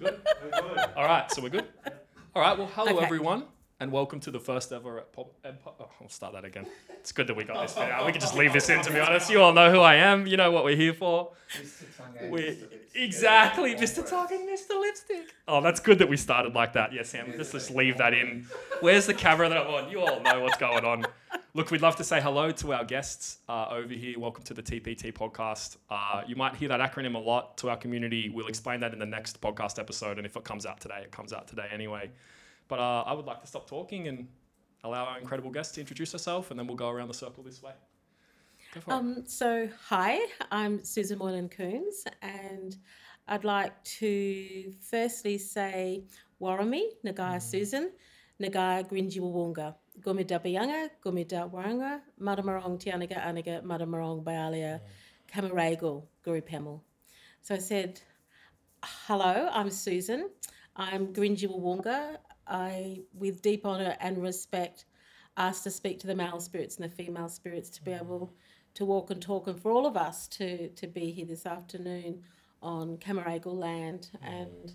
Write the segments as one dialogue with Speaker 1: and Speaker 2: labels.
Speaker 1: We're good. All right, so we're good. All right. Well, hello
Speaker 2: Okay.
Speaker 1: everyone, and welcome to the first ever at Pop. Empire. Oh, I'll start that again. It's good that we got this bit out. We can just leave this in. To be honest, you all know who I am. You know what we're here for. We exactly, Mr. Tongue and Mr. Lipstick. Oh, that's good that we started like that. Yeah, Sam. Let's just leave that in. Where's the camera that I'm on? You all know what's going on. Look, we'd love to say hello to our guests uh, over here. Welcome to the TPT podcast. Uh, you might hear that acronym a lot to our community. We'll explain that in the next podcast episode, and if it comes out today, it comes out today anyway. But uh, I would like to stop talking and allow our incredible guest to introduce herself, and then we'll go around the circle this way. Go for it.
Speaker 2: Um, so, hi, I'm Susan Moylan Coombs, and I'd like to firstly say Warami, Nagaya Susan, Nagaya Grinjiwawunga, Gumida Bayanga, Gumida Waranga, Madamarong Tianaga Anaga, Madamarong Baalia, mm. Kamaragal, Guru Pemel. So I said, Hello, I'm Susan. I'm Grinjiwawunga. I, with deep honour and respect, asked to speak to the male spirits and the female spirits to be mm. able to walk and talk and for all of us to, to be here this afternoon on Camaragal land. Mm. And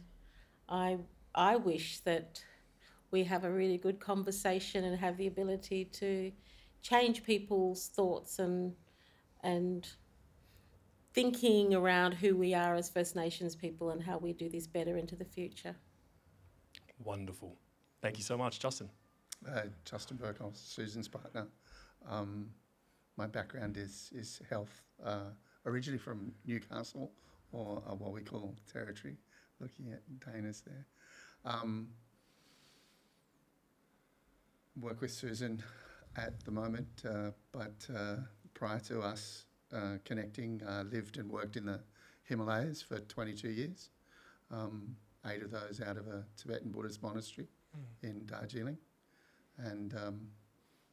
Speaker 2: I, I wish that we have a really good conversation and have the ability to change people's thoughts and, and thinking around who we are as First Nations people and how we do this better into the future.
Speaker 1: Wonderful. Thank you so much, Justin.
Speaker 3: Uh, Justin Bergholcs, Susan's partner. Um, my background is is health. Uh, originally from Newcastle, or uh, what we call territory. Looking at Dana's there. Um, work with Susan at the moment, uh, but uh, prior to us uh, connecting, uh, lived and worked in the Himalayas for 22 years. Um, eight of those out of a Tibetan Buddhist monastery in Darjeeling and um,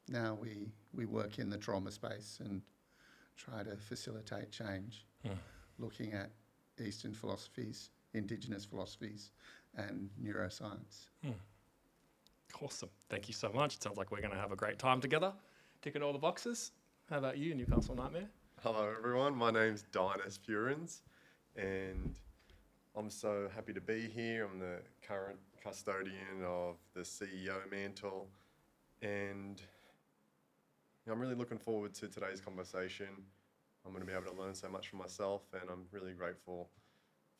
Speaker 3: now we we work in the trauma space and try to facilitate change,
Speaker 1: Hmm.
Speaker 3: looking at Eastern philosophies, Indigenous philosophies, and neuroscience.
Speaker 1: Awesome. Thank you so much. It sounds like we're going to have a great time together, ticking all the boxes. How about you, Newcastle Nightmare?
Speaker 4: Hello, everyone. My name's Dynas Purins, and I'm so happy to be here. I'm the current custodian of the CEO mantle, and I'm really looking forward to today's conversation. I'm going to be able to learn so much from myself, and I'm really grateful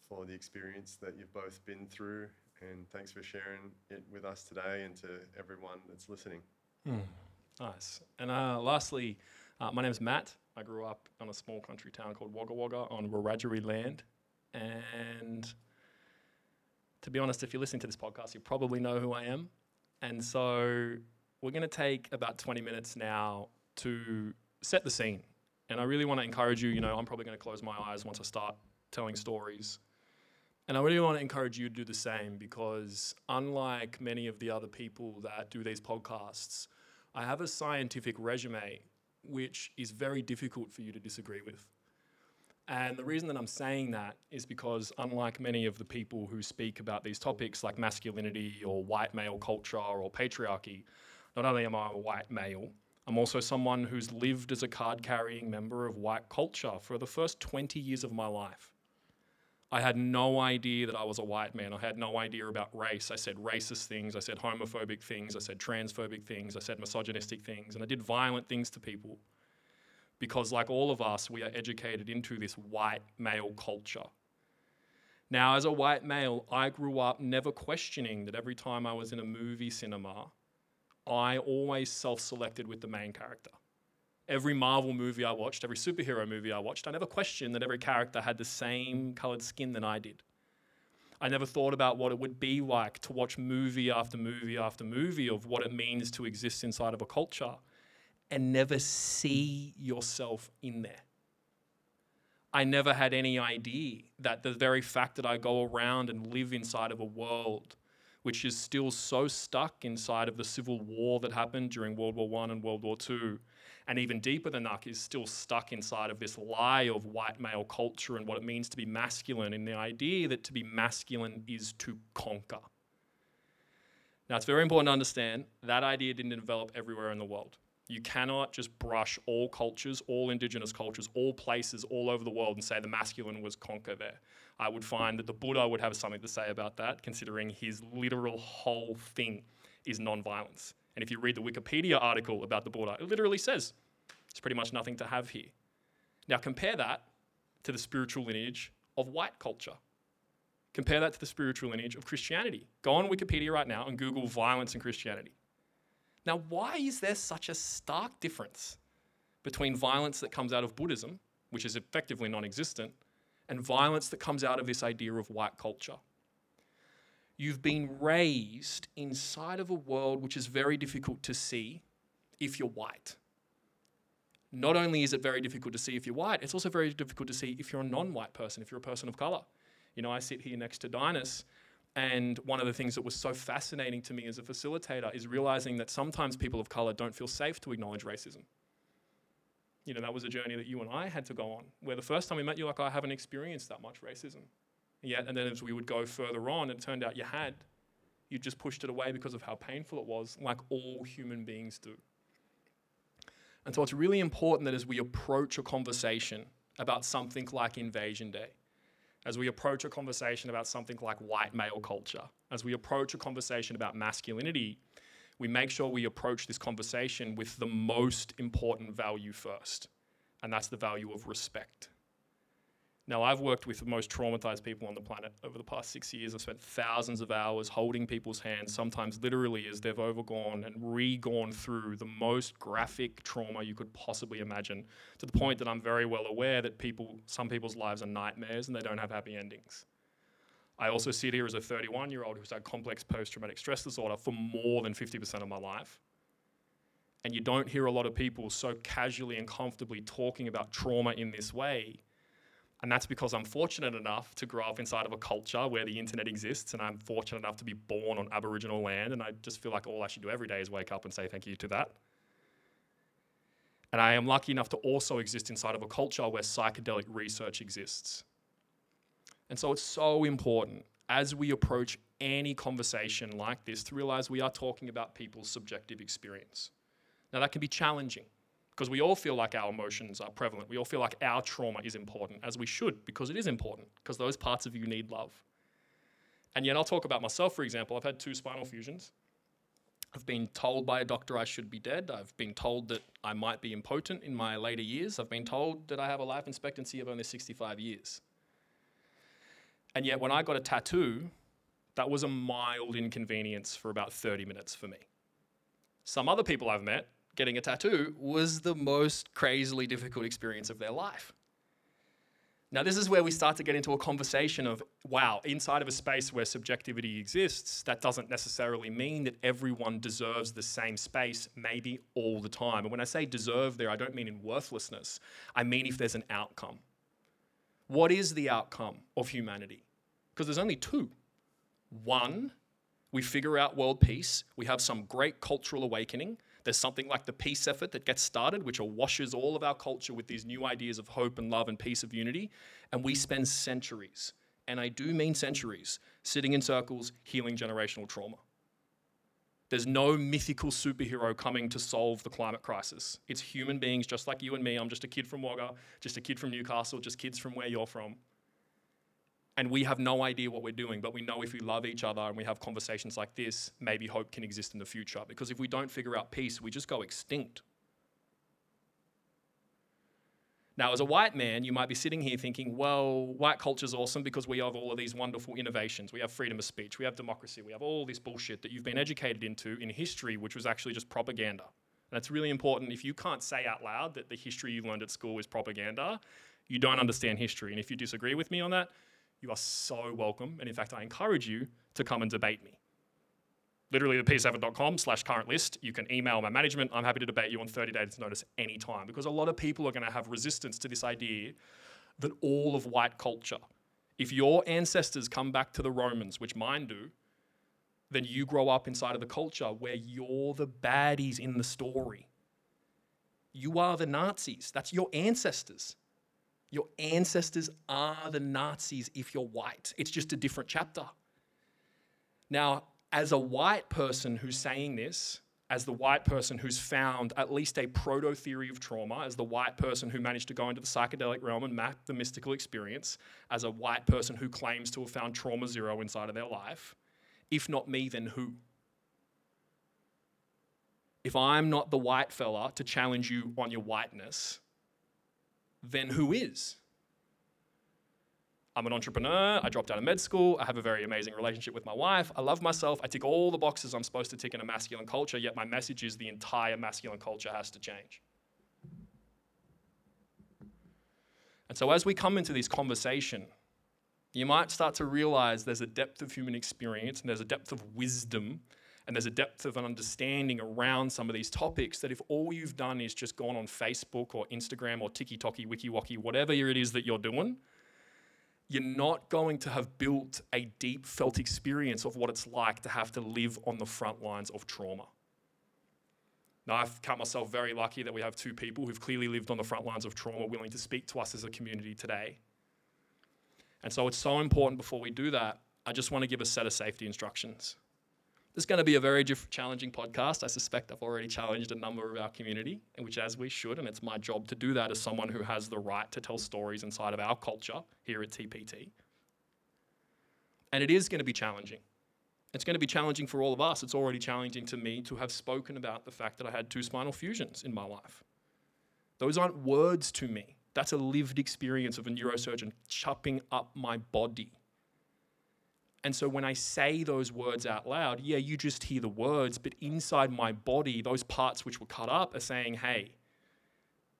Speaker 4: for the experience that you've both been through. And thanks for sharing it with us today and to everyone that's listening.
Speaker 1: Nice. And uh, lastly, uh, my name's Matt. I grew up on a small country town called Wagga Wagga on Wiradjuri land. And to be honest, if you're listening to this podcast, you probably know who I am. And so we're going to take about 20 minutes now to set the scene. And I really want to encourage you, you know, I'm probably going to close my eyes once I start telling stories. And I really want to encourage you to do the same because, unlike many of the other people that do these podcasts, I have a scientific resume which is very difficult for you to disagree with. And the reason that I'm saying that is because, unlike many of the people who speak about these topics like masculinity or white male culture or patriarchy, not only am I a white male, I'm also someone who's lived as a card carrying member of white culture for the first 20 years of my life. I had no idea that I was a white man. I had no idea about race. I said racist things. I said homophobic things. I said transphobic things. I said misogynistic things. And I did violent things to people because, like all of us, we are educated into this white male culture. Now, as a white male, I grew up never questioning that every time I was in a movie cinema, I always self selected with the main character every Marvel movie I watched, every superhero movie I watched, I never questioned that every character had the same colored skin that I did. I never thought about what it would be like to watch movie after movie after movie of what it means to exist inside of a culture and never see yourself in there. I never had any idea that the very fact that I go around and live inside of a world which is still so stuck inside of the civil war that happened during World War One and World War Two, and even deeper than that, is still stuck inside of this lie of white male culture and what it means to be masculine, and the idea that to be masculine is to conquer. Now, it's very important to understand that idea didn't develop everywhere in the world. You cannot just brush all cultures, all indigenous cultures, all places all over the world and say the masculine was conquer there. I would find that the Buddha would have something to say about that, considering his literal whole thing is non-violence. And if you read the Wikipedia article about the Buddha, it literally says it's pretty much nothing to have here. Now compare that to the spiritual lineage of white culture. Compare that to the spiritual lineage of Christianity. Go on Wikipedia right now and Google violence and Christianity. Now, why is there such a stark difference between violence that comes out of Buddhism, which is effectively non existent, and violence that comes out of this idea of white culture? You've been raised inside of a world which is very difficult to see if you're white. Not only is it very difficult to see if you're white, it's also very difficult to see if you're a non white person, if you're a person of color. You know, I sit here next to Dynas, and one of the things that was so fascinating to me as a facilitator is realizing that sometimes people of color don't feel safe to acknowledge racism. You know, that was a journey that you and I had to go on, where the first time we met, you're like, I haven't experienced that much racism. Yet, and then as we would go further on, it turned out you had. You just pushed it away because of how painful it was, like all human beings do. And so it's really important that as we approach a conversation about something like Invasion Day, as we approach a conversation about something like white male culture, as we approach a conversation about masculinity, we make sure we approach this conversation with the most important value first, and that's the value of respect. Now, I've worked with the most traumatized people on the planet over the past six years. I've spent thousands of hours holding people's hands, sometimes literally as they've overgone and regone through the most graphic trauma you could possibly imagine, to the point that I'm very well aware that people, some people's lives are nightmares and they don't have happy endings. I also sit here as a 31 year old who's had complex post traumatic stress disorder for more than 50% of my life. And you don't hear a lot of people so casually and comfortably talking about trauma in this way and that's because I'm fortunate enough to grow up inside of a culture where the internet exists, and I'm fortunate enough to be born on Aboriginal land. And I just feel like all I should do every day is wake up and say thank you to that. And I am lucky enough to also exist inside of a culture where psychedelic research exists. And so it's so important as we approach any conversation like this to realize we are talking about people's subjective experience. Now, that can be challenging because we all feel like our emotions are prevalent. We all feel like our trauma is important, as we should, because it is important, because those parts of you need love. And yet, I'll talk about myself, for example. I've had two spinal fusions. I've been told by a doctor I should be dead. I've been told that I might be impotent in my later years. I've been told that I have a life expectancy of only 65 years. And yet, when I got a tattoo, that was a mild inconvenience for about 30 minutes for me. Some other people I've met getting a tattoo was the most crazily difficult experience of their life. Now, this is where we start to get into a conversation of wow, inside of a space where subjectivity exists, that doesn't necessarily mean that everyone deserves the same space, maybe all the time. And when I say deserve there, I don't mean in worthlessness, I mean if there's an outcome. What is the outcome of humanity? Because there's only two. One, we figure out world peace, we have some great cultural awakening, there's something like the peace effort that gets started, which washes all of our culture with these new ideas of hope and love and peace of unity. And we spend centuries, and I do mean centuries, sitting in circles healing generational trauma. There's no mythical superhero coming to solve the climate crisis. It's human beings just like you and me. I'm just a kid from Wagga, just a kid from Newcastle, just kids from where you're from and we have no idea what we're doing, but we know if we love each other and we have conversations like this, maybe hope can exist in the future. Because if we don't figure out peace, we just go extinct. Now, as a white man, you might be sitting here thinking, well, white culture's awesome because we have all of these wonderful innovations. We have freedom of speech, we have democracy, we have all this bullshit that you've been educated into in history, which was actually just propaganda. And that's really important. If you can't say out loud that the history you learned at school is propaganda, you don't understand history. And if you disagree with me on that, you are so welcome. And in fact, I encourage you to come and debate me. Literally, the p7.com slash current list. You can email my management. I'm happy to debate you on 30 days notice anytime because a lot of people are going to have resistance to this idea that all of white culture, if your ancestors come back to the Romans, which mine do, then you grow up inside of the culture where you're the baddies in the story. You are the Nazis. That's your ancestors. Your ancestors are the Nazis if you're white. It's just a different chapter. Now, as a white person who's saying this, as the white person who's found at least a proto theory of trauma, as the white person who managed to go into the psychedelic realm and map the mystical experience, as a white person who claims to have found trauma zero inside of their life. If not me, then who? If I'm not the white fella to challenge you on your whiteness, then who is? I'm an entrepreneur. I dropped out of med school. I have a very amazing relationship with my wife. I love myself. I tick all the boxes I'm supposed to tick in a masculine culture, yet my message is the entire masculine culture has to change. And so, as we come into this conversation, you might start to realize there's a depth of human experience and there's a depth of wisdom and there's a depth of an understanding around some of these topics that if all you've done is just gone on Facebook or Instagram or TikTok, WikiWaki, whatever it is that you're doing, you're not going to have built a deep felt experience of what it's like to have to live on the front lines of trauma. Now, I've count myself very lucky that we have two people who've clearly lived on the front lines of trauma willing to speak to us as a community today. And so it's so important before we do that, I just want to give a set of safety instructions. This is going to be a very challenging podcast. I suspect I've already challenged a number of our community, which as we should, and it's my job to do that as someone who has the right to tell stories inside of our culture here at TPT. And it is going to be challenging. It's going to be challenging for all of us. It's already challenging to me to have spoken about the fact that I had two spinal fusions in my life. Those aren't words to me. That's a lived experience of a neurosurgeon chopping up my body and so when I say those words out loud, yeah, you just hear the words, but inside my body, those parts which were cut up are saying, hey.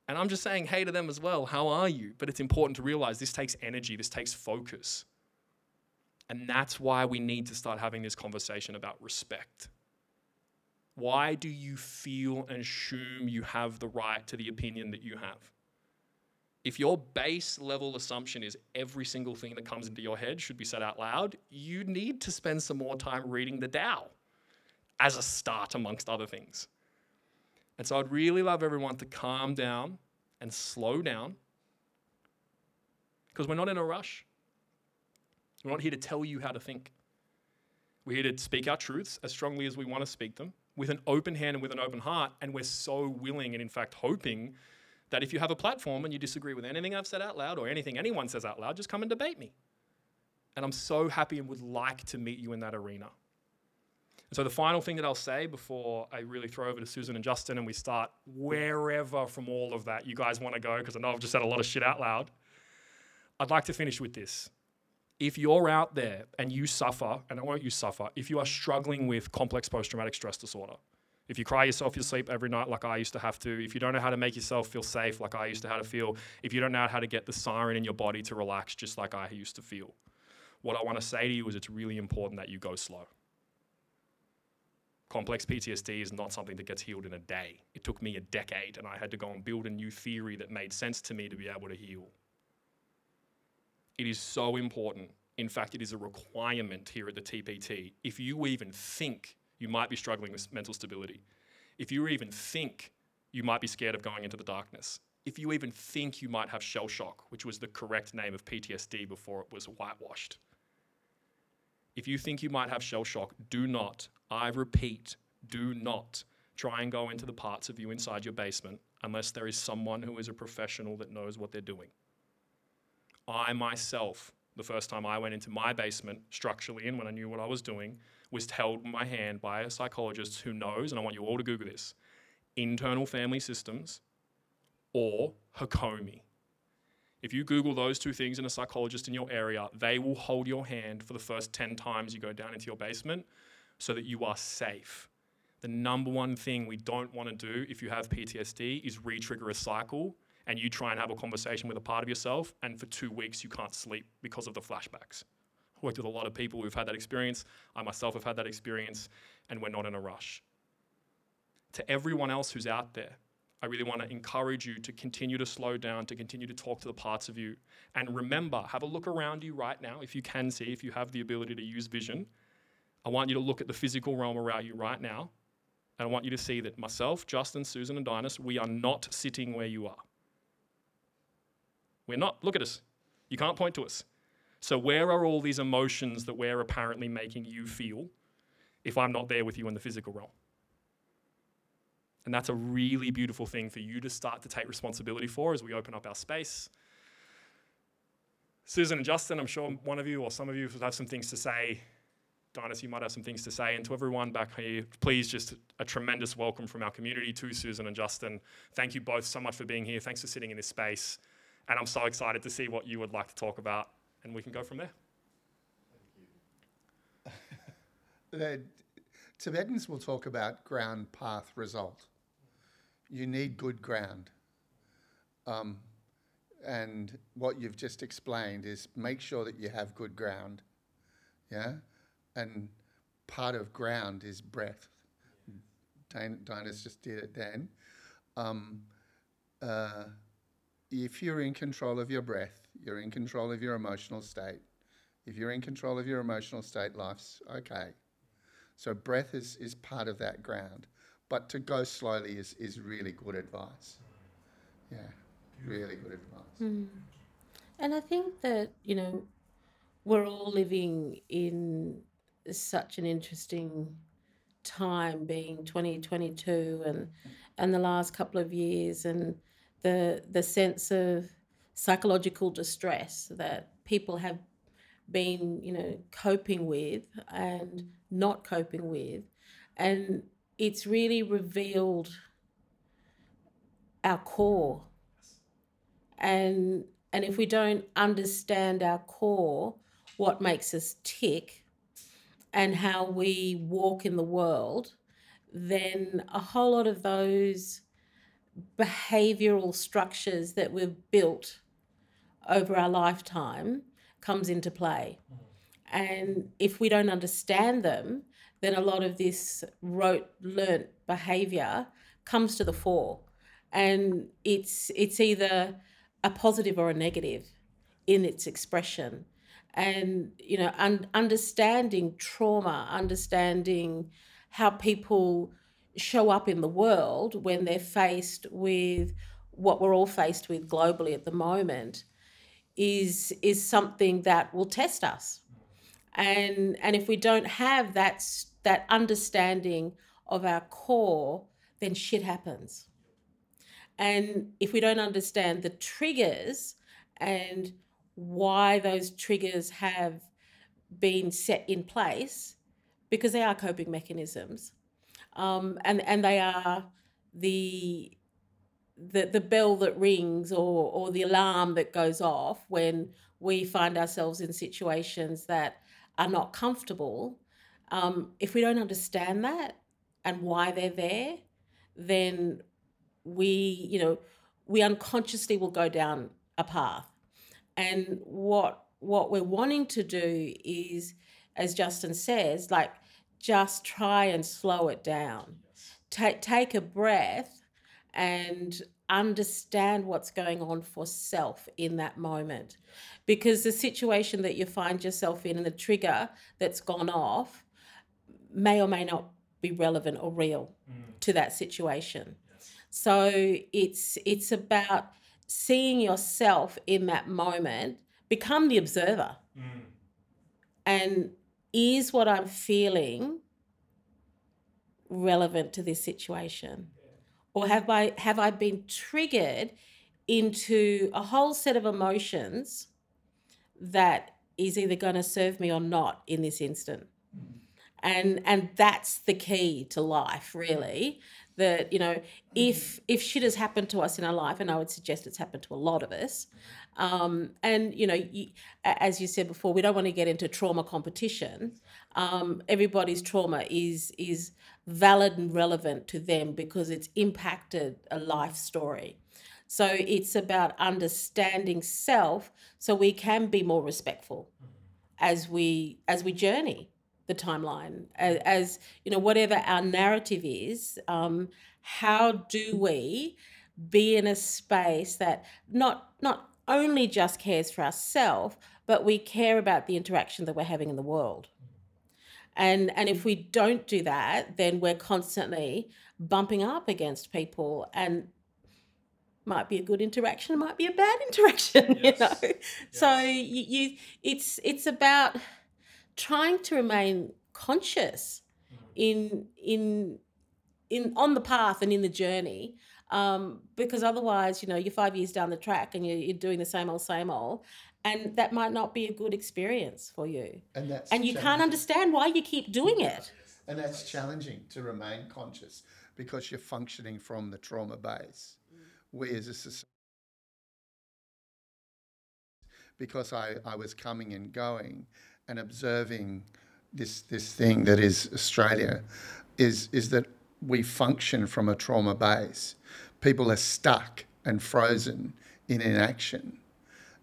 Speaker 1: And I'm just saying, hey to them as well. How are you? But it's important to realize this takes energy, this takes focus. And that's why we need to start having this conversation about respect. Why do you feel and assume you have the right to the opinion that you have? If your base level assumption is every single thing that comes into your head should be said out loud, you need to spend some more time reading the Tao as a start, amongst other things. And so I'd really love everyone to calm down and slow down because we're not in a rush. We're not here to tell you how to think. We're here to speak our truths as strongly as we want to speak them with an open hand and with an open heart. And we're so willing and, in fact, hoping that if you have a platform and you disagree with anything I've said out loud or anything anyone says out loud, just come and debate me. And I'm so happy and would like to meet you in that arena. And so, the final thing that I'll say before I really throw over to Susan and Justin and we start wherever from all of that you guys want to go, because I know I've just said a lot of shit out loud, I'd like to finish with this. If you're out there and you suffer, and I won't use suffer, if you are struggling with complex post traumatic stress disorder, if you cry yourself to sleep every night like I used to have to, if you don't know how to make yourself feel safe like I used to how to feel, if you don't know how to get the siren in your body to relax just like I used to feel, what I want to say to you is it's really important that you go slow. Complex PTSD is not something that gets healed in a day. It took me a decade and I had to go and build a new theory that made sense to me to be able to heal. It is so important. In fact, it is a requirement here at the TPT. If you even think you might be struggling with mental stability. If you even think you might be scared of going into the darkness, if you even think you might have shell shock, which was the correct name of PTSD before it was whitewashed, if you think you might have shell shock, do not, I repeat, do not try and go into the parts of you inside your basement unless there is someone who is a professional that knows what they're doing. I myself, the first time I went into my basement structurally and when I knew what I was doing, was held in my hand by a psychologist who knows, and I want you all to Google this internal family systems or Hakomi. If you Google those two things in a psychologist in your area, they will hold your hand for the first 10 times you go down into your basement so that you are safe. The number one thing we don't want to do if you have PTSD is re trigger a cycle and you try and have a conversation with a part of yourself, and for two weeks you can't sleep because of the flashbacks worked with a lot of people who've had that experience. I myself have had that experience, and we're not in a rush. To everyone else who's out there, I really want to encourage you to continue to slow down, to continue to talk to the parts of you. And remember, have a look around you right now, if you can see, if you have the ability to use vision. I want you to look at the physical realm around you right now. And I want you to see that myself, Justin, Susan, and Dynas, we are not sitting where you are. We're not. Look at us. You can't point to us. So, where are all these emotions that we're apparently making you feel if I'm not there with you in the physical realm? And that's a really beautiful thing for you to start to take responsibility for as we open up our space. Susan and Justin, I'm sure one of you or some of you have some things to say. Dynas, you might have some things to say. And to everyone back here, please just a tremendous welcome from our community to Susan and Justin. Thank you both so much for being here. Thanks for sitting in this space. And I'm so excited to see what you would like to talk about. And we can go from there.
Speaker 3: The Tibetans will talk about ground path result. You need good ground. Um, and what you've just explained is make sure that you have good ground. Yeah? And part of ground is breath. Dan, Dynas just did it then. Um, uh, if you're in control of your breath, you're in control of your emotional state. If you're in control of your emotional state, life's okay. So breath is, is part of that ground. But to go slowly is, is really good advice. Yeah, really good advice. Mm.
Speaker 2: And I think that, you know, we're all living in such an interesting time being 2022 and and the last couple of years and the the sense of psychological distress that people have been, you know, coping with and not coping with. And it's really revealed our core. And and if we don't understand our core what makes us tick and how we walk in the world then a whole lot of those behavioral structures that we've built over our lifetime comes into play. And if we don't understand them then a lot of this rote learnt behavior comes to the fore. And it's it's either a positive or a negative in its expression. And you know un- understanding trauma understanding how people show up in the world when they're faced with what we're all faced with globally at the moment is is something that will test us. And and if we don't have that that understanding of our core then shit happens. And if we don't understand the triggers and why those triggers have been set in place, because they are coping mechanisms, um, and and they are the the the bell that rings or or the alarm that goes off when we find ourselves in situations that are not comfortable. Um, if we don't understand that and why they're there, then we you know we unconsciously will go down a path and what what we're wanting to do is as justin says like just try and slow it down take take a breath and understand what's going on for self in that moment. Because the situation that you find yourself in and the trigger that's gone off may or may not be relevant or real mm. to that situation. So it's it's about seeing yourself in that moment, become the observer. Mm. And is what I'm feeling relevant to this situation? Or have I have I been triggered into a whole set of emotions that is either going to serve me or not in this instant? and and that's the key to life really that you know if if shit has happened to us in our life and i would suggest it's happened to a lot of us um, and you know as you said before we don't want to get into trauma competition um, everybody's trauma is is valid and relevant to them because it's impacted a life story. So it's about understanding self so we can be more respectful as we as we journey the timeline. As, as you know whatever our narrative is um, how do we be in a space that not not only just cares for ourselves but we care about the interaction that we're having in the world and and if we don't do that then we're constantly bumping up against people and might be a good interaction might be a bad interaction you
Speaker 1: Yes.
Speaker 2: know so you, you it's it's about trying to remain conscious in in in on the path and in the journey. Um, because otherwise, you know, you're five years down the track and you're, you're doing the same old, same old, and that might not be a good experience for you.
Speaker 3: And that's
Speaker 2: And you can't understand why you keep doing it.
Speaker 3: And that's challenging to remain conscious because you're functioning from the trauma base. We as a society, because I, I was coming and going and observing this, this thing that is Australia, is, is that we function from a trauma base. People are stuck and frozen in inaction.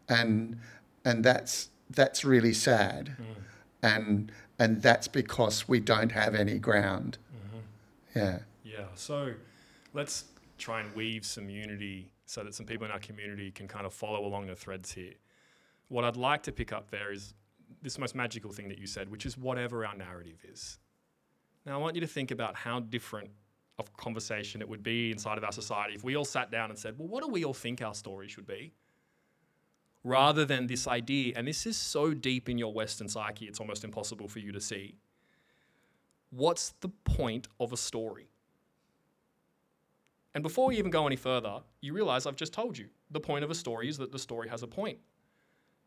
Speaker 3: And, and that's, that's really sad. Mm-hmm. And, and that's because we don't have any ground. Mm-hmm. Yeah.
Speaker 1: Yeah. So let's try and weave some unity so that some people in our community can kind of follow along the threads here. What I'd like to pick up there is this most magical thing that you said, which is whatever our narrative is. Now, I want you to think about how different of conversation it would be inside of our society if we all sat down and said, well, what do we all think our story should be? Rather than this idea, and this is so deep in your Western psyche, it's almost impossible for you to see. What's the point of a story? And before we even go any further, you realize I've just told you the point of a story is that the story has a point.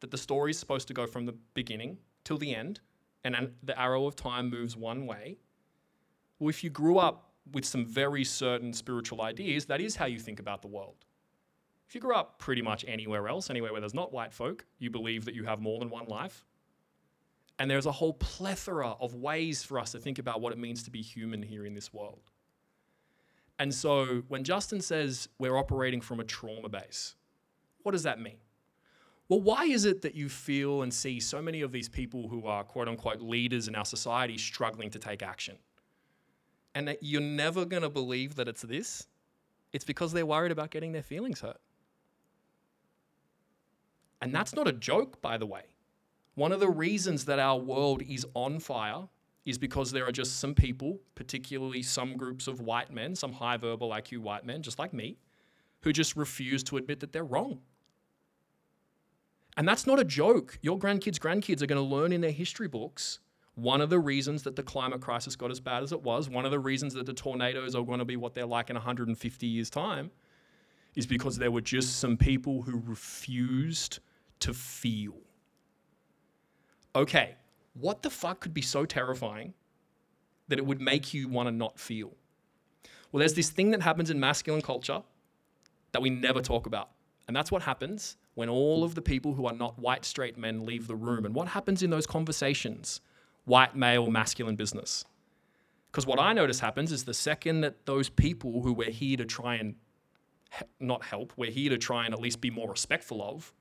Speaker 1: That the story is supposed to go from the beginning till the end, and the arrow of time moves one way. Well, if you grew up with some very certain spiritual ideas, that is how you think about the world. If you grew up pretty much anywhere else, anywhere where there's not white folk, you believe that you have more than one life. And there's a whole plethora of ways for us to think about what it means to be human here in this world. And so when Justin says we're operating from a trauma base, what does that mean? Well, why is it that you feel and see so many of these people who are quote unquote leaders in our society struggling to take action? And that you're never going to believe that it's this? It's because they're worried about getting their feelings hurt. And that's not a joke, by the way. One of the reasons that our world is on fire is because there are just some people, particularly some groups of white men, some high verbal IQ white men, just like me, who just refuse to admit that they're wrong. And that's not a joke. Your grandkids' grandkids are going to learn in their history books one of the reasons that the climate crisis got as bad as it was, one of the reasons that the tornadoes are going to be what they're like in 150 years' time, is because there were just some people who refused to feel. Okay, what the fuck could be so terrifying that it would make you want to not feel? Well, there's this thing that happens in masculine culture that we never talk about. And that's what happens when all of the people who are not white straight men leave the room. And what happens in those conversations? White male masculine business. Because what I notice happens is the second that those people who we're here to try and he- not help, we're here to try and at least be more respectful of,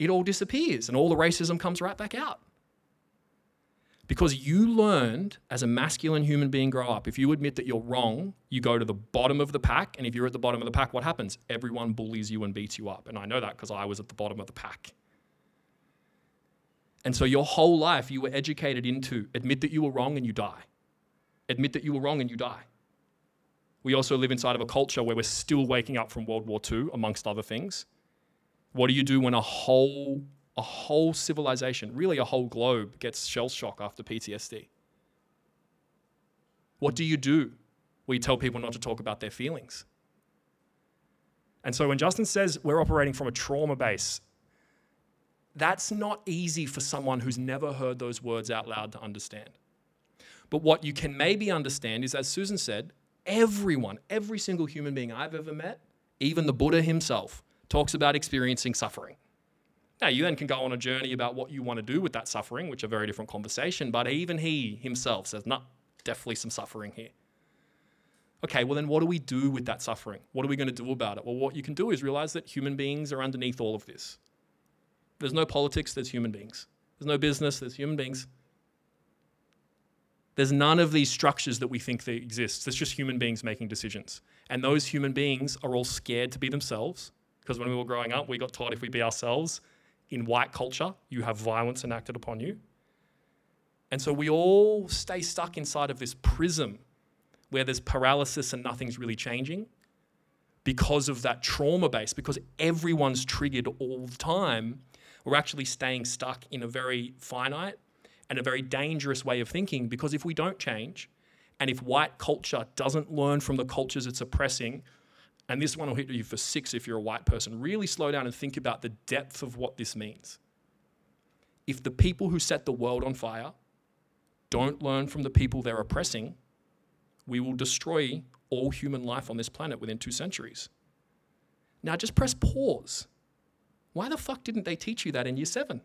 Speaker 1: it all disappears and all the racism comes right back out. Because you learned as a masculine human being grow up, if you admit that you're wrong, you go to the bottom of the pack. And if you're at the bottom of the pack, what happens? Everyone bullies you and beats you up. And I know that because I was at the bottom of the pack. And so your whole life you were educated into admit that you were wrong and you die. Admit that you were wrong and you die. We also live inside of a culture where we're still waking up from World War II, amongst other things. What do you do when a whole a whole civilization, really a whole globe, gets shell shock after PTSD? What do you do? We tell people not to talk about their feelings. And so when Justin says we're operating from a trauma base, that's not easy for someone who's never heard those words out loud to understand. But what you can maybe understand is, as Susan said, everyone, every single human being I've ever met, even the Buddha himself, talks about experiencing suffering. Now, you then can go on a journey about what you want to do with that suffering, which are very different conversation, but even he himself says, no, definitely some suffering here. Okay, well, then what do we do with that suffering? What are we going to do about it? Well, what you can do is realize that human beings are underneath all of this. There's no politics, there's human beings. There's no business, there's human beings. There's none of these structures that we think that exist. There's just human beings making decisions. And those human beings are all scared to be themselves because when we were growing up, we got taught if we be ourselves, in white culture, you have violence enacted upon you. And so we all stay stuck inside of this prism where there's paralysis and nothing's really changing because of that trauma base, because everyone's triggered all the time. We're actually staying stuck in a very finite and a very dangerous way of thinking because if we don't change And if white culture doesn't learn from the cultures it's oppressing, and this one will hit you for six if you're a white person, really slow down and think about the depth of what this means. If the people who set the world on fire don't learn from the people they're oppressing, we will destroy all human life on this planet within two centuries. Now just press pause. Why the fuck didn't they teach you that in year seven?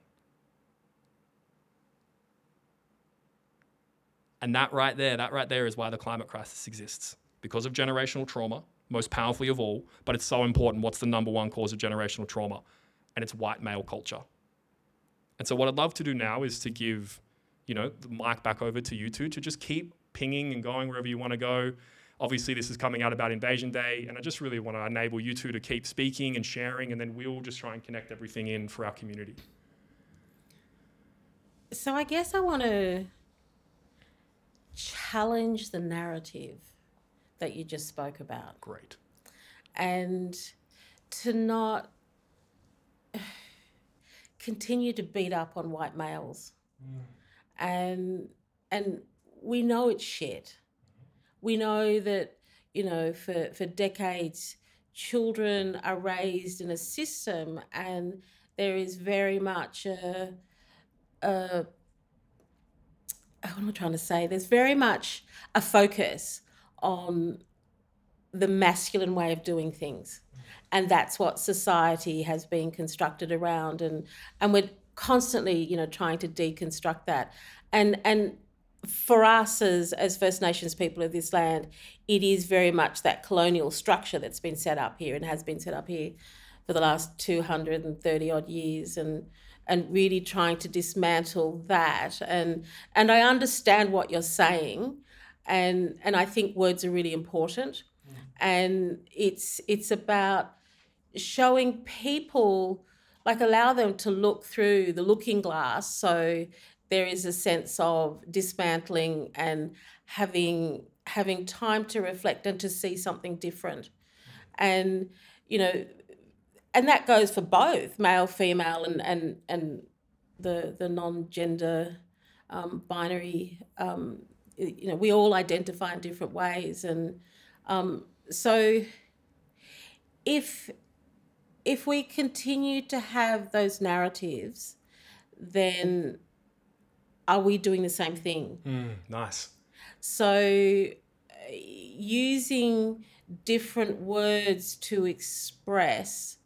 Speaker 1: And that right there, that right there is why the climate crisis exists. Because of generational trauma, most powerfully of all, but it's so important. What's the number one cause of generational trauma? And it's white male culture. And so what I'd love to do now is to give, you know, the mic back over to you two to just keep pinging and going wherever you want to go. Obviously, this is coming out about Invasion Day, and I just really want to enable you two to keep speaking and sharing, and then we'll just try and connect everything in for our community.
Speaker 2: So I guess I want to challenge the narrative that you just spoke about
Speaker 1: Great.
Speaker 2: and to not continue to beat up on white males. Mm. And and we know it's shit. Mm-hmm. We know that, you know, for, for decades children are raised in a system and there is very much a, a what am I trying to say? There's very much a focus on the masculine way of doing things. And that's what society has been constructed around and and we're constantly, you know, trying to deconstruct that. And and for us as as First Nations people of this land, it is very much that colonial structure that's been set up here and has been set up here for the last 230 odd years and and really trying to dismantle that and and I understand what you're saying and and I think words are really important. And it's it's about showing people like allow them to look through the looking glass. So there is a sense of dismantling and having having time to reflect and to see something different. And you know and that goes for both male female and and and the the non-gender um, binary um, you know we all identify in different ways and um, so if if we continue to have those narratives then are we doing the same thing
Speaker 1: Nice.
Speaker 2: so uh, using different words to express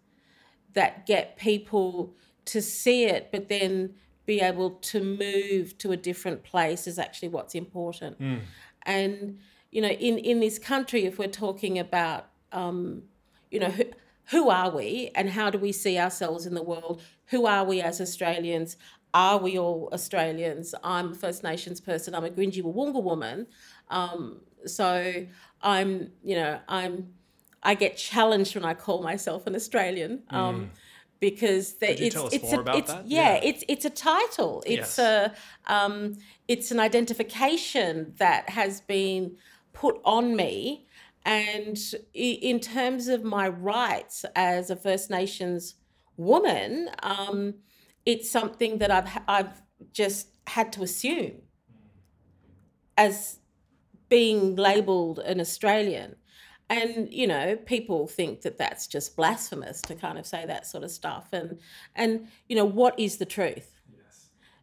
Speaker 2: that get people to see it but then be able to move to a different place is actually what's important. And you know in in this country if we're talking about um you know who, who are we and how do we see ourselves in the world? Who are we as australians? Are we all australians? I'm a first nations person. I'm a grinji Wawunga woman. Um, so i'm you know i'm i get challenged when i call myself an australian. Um, because the, it's
Speaker 1: tell us
Speaker 2: it's
Speaker 1: more
Speaker 2: a,
Speaker 1: about
Speaker 2: it's
Speaker 1: that?
Speaker 2: yeah,
Speaker 1: Yeah.
Speaker 2: it's it's a title it's
Speaker 1: Yes.
Speaker 2: a um, it's an identification that has been put on me and in terms of my rights as a first nations woman um, it's something that i've i've just had to assume as being labeled an australian and you know people think that that's just blasphemous to kind of say that sort of stuff. And and you know what is the truth?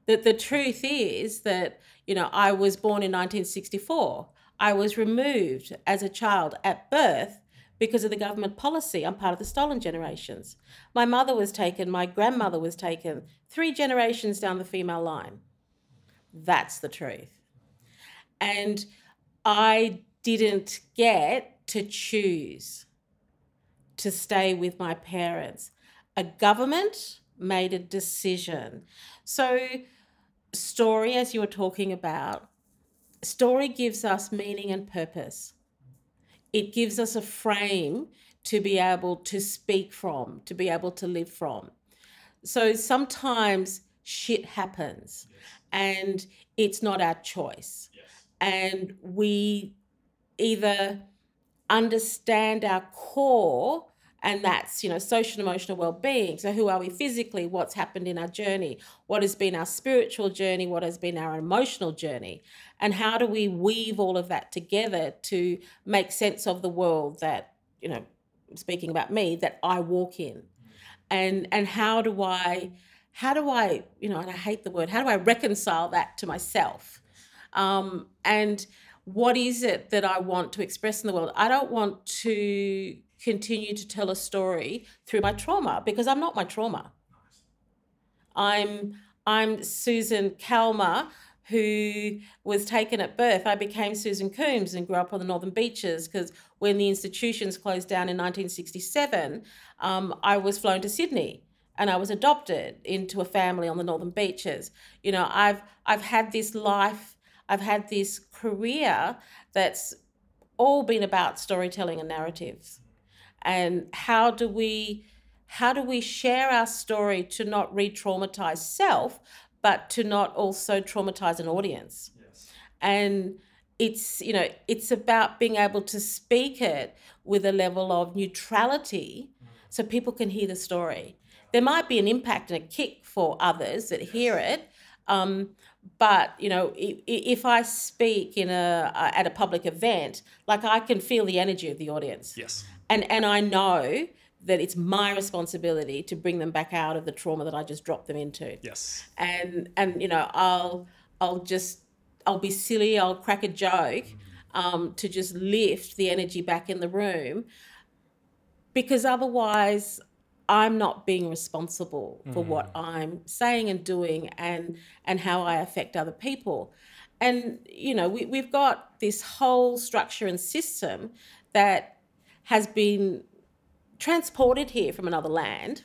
Speaker 2: The, the truth is that you know i was born in 1964 i was removed as a child at birth because of the government policy. I'm part of the stolen generations. My mother was taken my grandmother was taken three generations down the female line. That's the truth. And i didn't get to choose to stay with my parents. A government made a decision. So story as you were talking about story gives us meaning and purpose. It gives us a frame to be able to speak from to be able to live from. So sometimes shit happens and it's not our choice. And we either understand our core and that's you know social and emotional well-being. So who are we physically? What's happened in our journey? What has been our spiritual journey? What has been our emotional journey? And how do we weave all of that together to make sense of the world that you know speaking about me that i walk in? And and how do i how do i you know and i hate the word how do i reconcile that to myself? Um, and what is it that i want to express in the world i don't want to continue to tell a story through my trauma because i'm not my trauma i'm i'm susan calmer who was taken at birth. I became Susan Coombs and grew up on the Northern Beaches because when the institutions closed down in 1967, um, I was flown to Sydney and I was adopted into a family on the Northern Beaches. You know, I've I've had this life, I've had this career that's all been about storytelling and narratives. And how do we how do we share our story to not re-traumatize self, but to not also traumatize an audience. Yes. And it's you know it's about being able to speak it with a level of neutrality mm. so people can hear the story there might be an impact and a kick for others that hear it um, but you know if i speak in a at a public event like i can feel the energy of the audience
Speaker 1: yes
Speaker 2: and and i know that it's my responsibility to bring them back out of the trauma that I just dropped them into.
Speaker 1: Yes.
Speaker 2: And and you know, I'll I'll just I'll be silly, I'll crack a joke um, to just lift the energy back in the room because otherwise I'm not being responsible for mm. what I'm saying and doing and and how I affect other people. And you know, we, we've got this whole structure and system that has been transported here from another land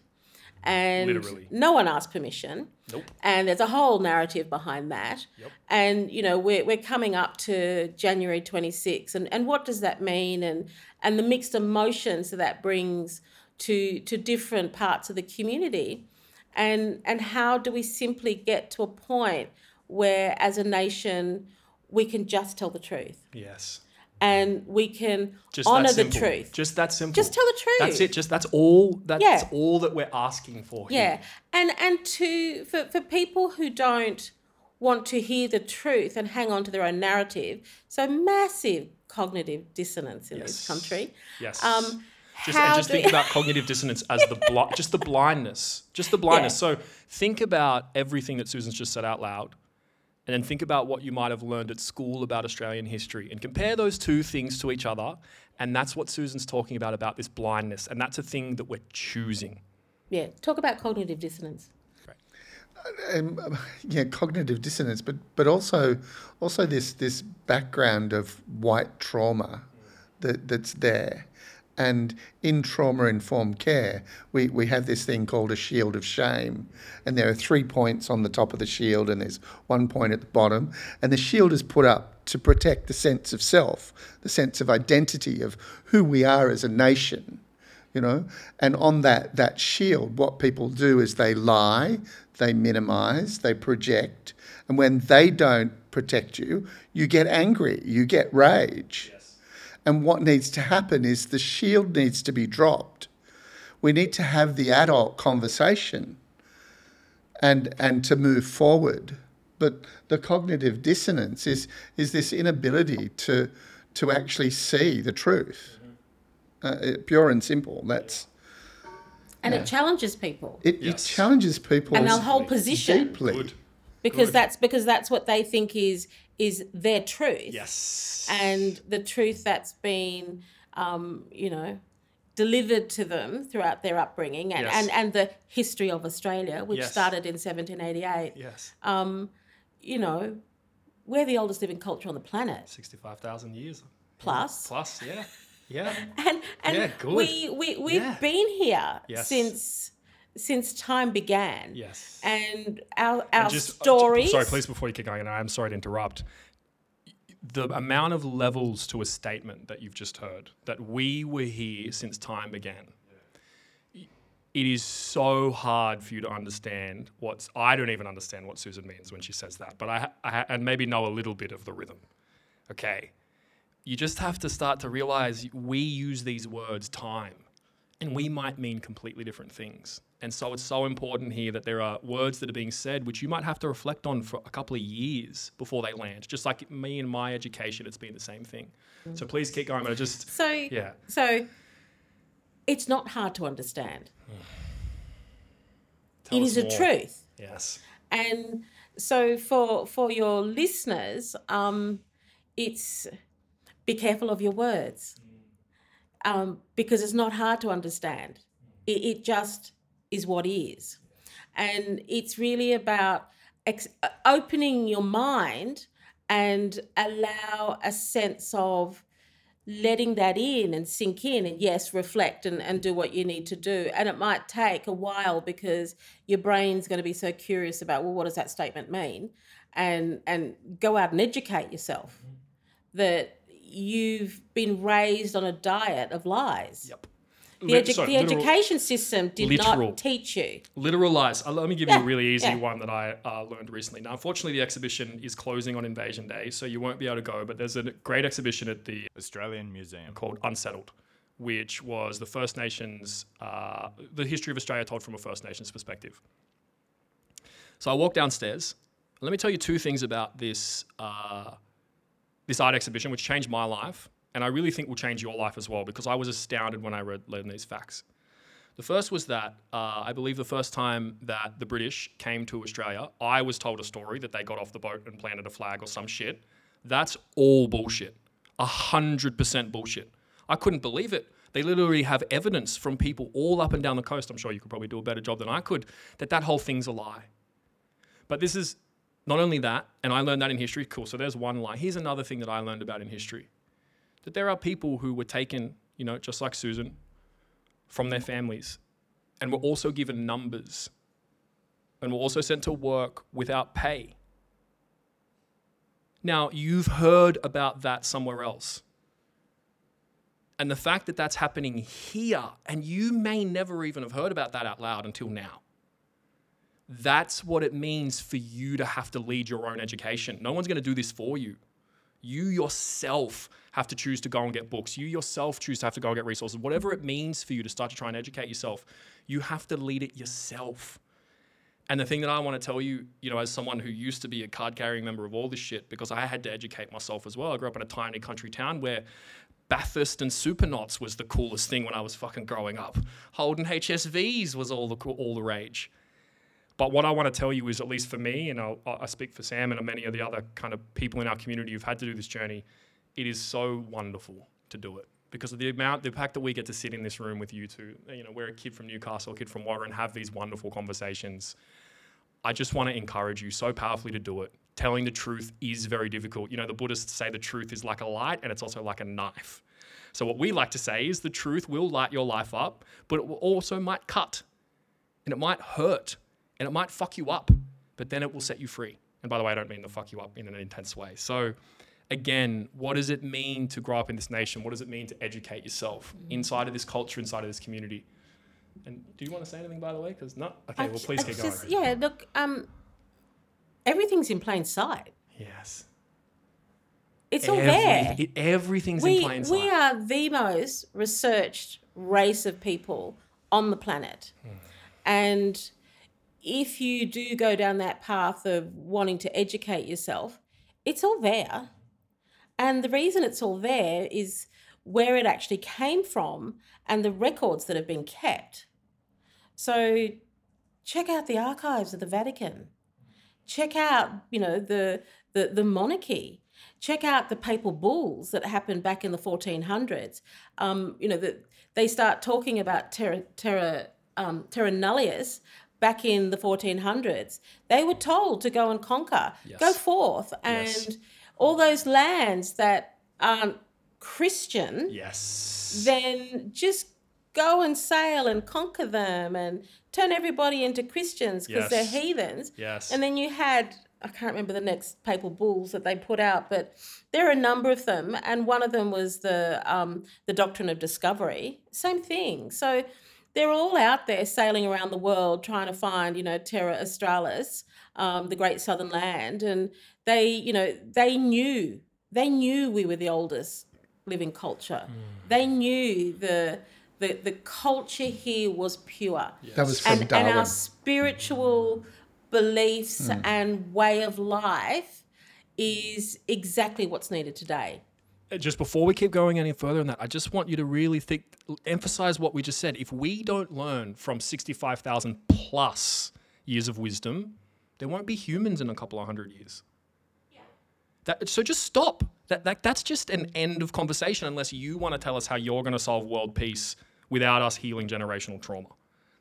Speaker 2: and
Speaker 1: Literally.
Speaker 2: no one asked permission.
Speaker 1: Nope.
Speaker 2: And there's a whole narrative behind that.
Speaker 1: Yep.
Speaker 2: And you know, we're we're coming up to January 26, and and what does that mean? And and the mixed emotions that that brings to to different parts of the community, and and how do we simply get to a point where, as a nation, we can just tell the truth?
Speaker 1: Yes
Speaker 2: and we can just honor the truth.
Speaker 1: Just that simple.
Speaker 2: Just tell the truth.
Speaker 1: That's it. Just that's all. That's yeah. all that we're asking for. Here.
Speaker 2: Yeah, and and to for for people who don't want to hear the truth and hang on to their own narrative, so massive cognitive dissonance in yes. this country.
Speaker 1: Yes. Um, just, and just think about cognitive dissonance as the bl- just the blindness, just the blindness. Yeah. So think about everything that Susan's just said out loud and then think about what you might have learned at school about Australian history and compare those two things to each other. And that's what Susan's talking about, about this blindness. And that's a thing that we're choosing.
Speaker 2: Yeah, talk about cognitive dissonance.
Speaker 3: Um, yeah, cognitive dissonance, but but also also this this background of white trauma that that's there, and in trauma informed care, we, we have this thing called a shield of shame. And there are three points on the top of the shield, and there's one point at the bottom. And the shield is put up to protect the sense of self, the sense of identity of who we are as a nation. You know, and on that that shield, what people do is they lie, they minimize, they project, and when they don't protect you, you get angry, you get rage. And what needs to happen is the shield needs to be dropped. We need to have the adult conversation and, and to move forward. But the cognitive dissonance is, is this inability to, to actually see the truth. Uh, pure and simple. That's
Speaker 2: and yeah. it challenges people.
Speaker 3: It, yes. it challenges people
Speaker 2: and they'll hold position
Speaker 3: deeply. Good.
Speaker 2: Because Good. that's because that's what they think is is their truth.
Speaker 1: Yes.
Speaker 2: And the truth that's been, um, you know, delivered to them throughout their upbringing and, yes. and, and the history of Australia, which yes. started in 1788.
Speaker 1: Yes.
Speaker 2: Um, you know, we're the oldest living culture on the planet.
Speaker 1: 65,000 years.
Speaker 2: Plus.
Speaker 1: Plus, yeah. Yeah.
Speaker 2: and and yeah, we, we, we've yeah. been here yes. since since time began.
Speaker 1: Yes.
Speaker 2: And our our and just, uh,
Speaker 1: sorry, please, before you keep going, and I'm sorry to interrupt. The amount of levels to a statement that you've just heard that we were here since time began. It is so hard for you to understand what's. I don't even understand what Susan means when she says that, but I, I and maybe know a little bit of the rhythm. Okay, you just have to start to realize we use these words time and we might mean completely different things. And so it's so important here that there are words that are being said which you might have to reflect on for a couple of years before they land. Just like me and my education, it's been the same thing. So please keep going. But I just
Speaker 2: So
Speaker 1: yeah,
Speaker 2: so it's not hard to understand. it is a truth.
Speaker 1: Yes.
Speaker 2: And so for for your listeners, um, it's be careful of your words um, because it's not hard to understand. It, it just is what is, and it's really about ex- opening your mind and allow a sense of letting that in and sink in and yes reflect and, and do what you need to do. And it might take a while because your brain's going to be so curious about well what does that statement mean? And and go out and educate yourself mm-hmm. that you've been raised on a diet of lies.
Speaker 1: Yep.
Speaker 2: The, edu-
Speaker 1: sorry,
Speaker 2: the
Speaker 1: literal-
Speaker 2: education system did
Speaker 1: literal.
Speaker 2: not teach you
Speaker 1: Literal lies. Uh, let me give you a really easy
Speaker 2: yeah.
Speaker 1: one that I uh, learned recently. Now, unfortunately, the exhibition is closing on Invasion Day, so you won't be able to go. But there's a great exhibition at the
Speaker 5: Australian Museum.
Speaker 1: called Unsettled, which was the First Nations, uh, the history of Australia told from a First Nations perspective. So I walked downstairs. Let me tell you two things about this uh, this art exhibition, which changed my life, and I really think will change your life as well, because I was astounded when I read learned these facts. The first was that uh, I believe the first time that the British came to Australia, I was told a story that they got off the boat and planted a flag or some shit. That's all bullshit. A hundred percent bullshit. I couldn't believe it. They literally have evidence from people all up and down the coast. I'm sure you could probably do a better job than I could. That that whole thing's a lie. But this is not only that, and I learned that in history. Cool. So there's one lie. Here's another thing that I learned about in history: that there are people who were taken, you know, just like Susan, from their families and were also given numbers and were also sent to work without pay. Now, you've heard about that somewhere else. And the fact that that's happening here, and you may never even have heard about that out loud until now. That's what it means for you to have to lead your own education. No one's going to do this for you. You yourself have to choose to go and get books. You yourself choose to have to go and get resources. Whatever it means for you to start to try and educate yourself, you have to lead it yourself. And the thing that I want to tell you, you know, as someone who used to be a card carrying member of all this shit, because I had to educate myself as well. I grew up in a tiny country town where Bathurst and Supernauts was the coolest thing when I was fucking growing up. Holden HSVs was all the all the rage. But what I want to tell you is, at least for me, and I'll, I speak for Sam and many of the other kind of people in our community who've had to do this journey, it is so wonderful to do it because of the amount, the fact that we get to sit in this room with you two. You know, we're a kid from Newcastle, a kid from Warren, have these wonderful conversations. I just want to encourage you so powerfully to do it. Telling the truth is very difficult. You know, the Buddhists say the truth is like a light and it's also like a knife. So, what we like to say is the truth will light your life up, but it will also might cut and it might hurt and it might fuck you up, but then it will set you free. And by the way, I don't mean to fuck you up in an intense way. So, again, what does it mean to grow up in this nation? What does it mean to educate yourself inside of this culture, inside of this community? And do you want to say anything, by the way? Because no. Okay,
Speaker 2: I
Speaker 1: well, please
Speaker 2: I
Speaker 1: keep
Speaker 2: just-
Speaker 1: going.
Speaker 2: yeah look um everything's in plain sight
Speaker 1: Yes.
Speaker 2: it's all there
Speaker 1: it- everything's in plain sight.
Speaker 2: we are the most researched race of people on the planet.
Speaker 1: Hmm.
Speaker 2: And if you do go down that path of wanting to educate yourself, it's all there. And the reason it's all there is where it actually came from and the records that have been kept. So check out the archives of the Vatican. Check out, you know, the the, the monarchy. Check out the papal bulls that happened back in the 1400s. Um, you know, that they start talking about terra, terra, um, terra nullius back in the 1400s. They were told to go and conquer, go forth, and
Speaker 1: Yes.
Speaker 2: all those lands that aren't Christian
Speaker 1: yes.
Speaker 2: then just go and sail and conquer them and turn everybody into Christians because they're heathens.
Speaker 1: yes.
Speaker 2: And then you had, I can't remember the next papal bulls that they put out, but there are a number of them. And one of them was the, um, the doctrine of discovery. Same thing. So they're all out there sailing around the world trying to find, you know, Terra Australis, um, the great southern land. And they, you know, they knew, they knew we were the oldest living culture. They knew the the, the culture here was pure.
Speaker 3: That was from
Speaker 2: And, and our spiritual beliefs and way of life is exactly what's needed today.
Speaker 1: Just before we keep going any further on that, I just want you to really think, emphasize what we just said. If we don't learn from 65,000 plus years of wisdom, there won't be humans in a couple of hundred years. That, so just stop. That, that, that's just an end of conversation unless you want to tell us how you're going to solve world peace without us healing generational trauma.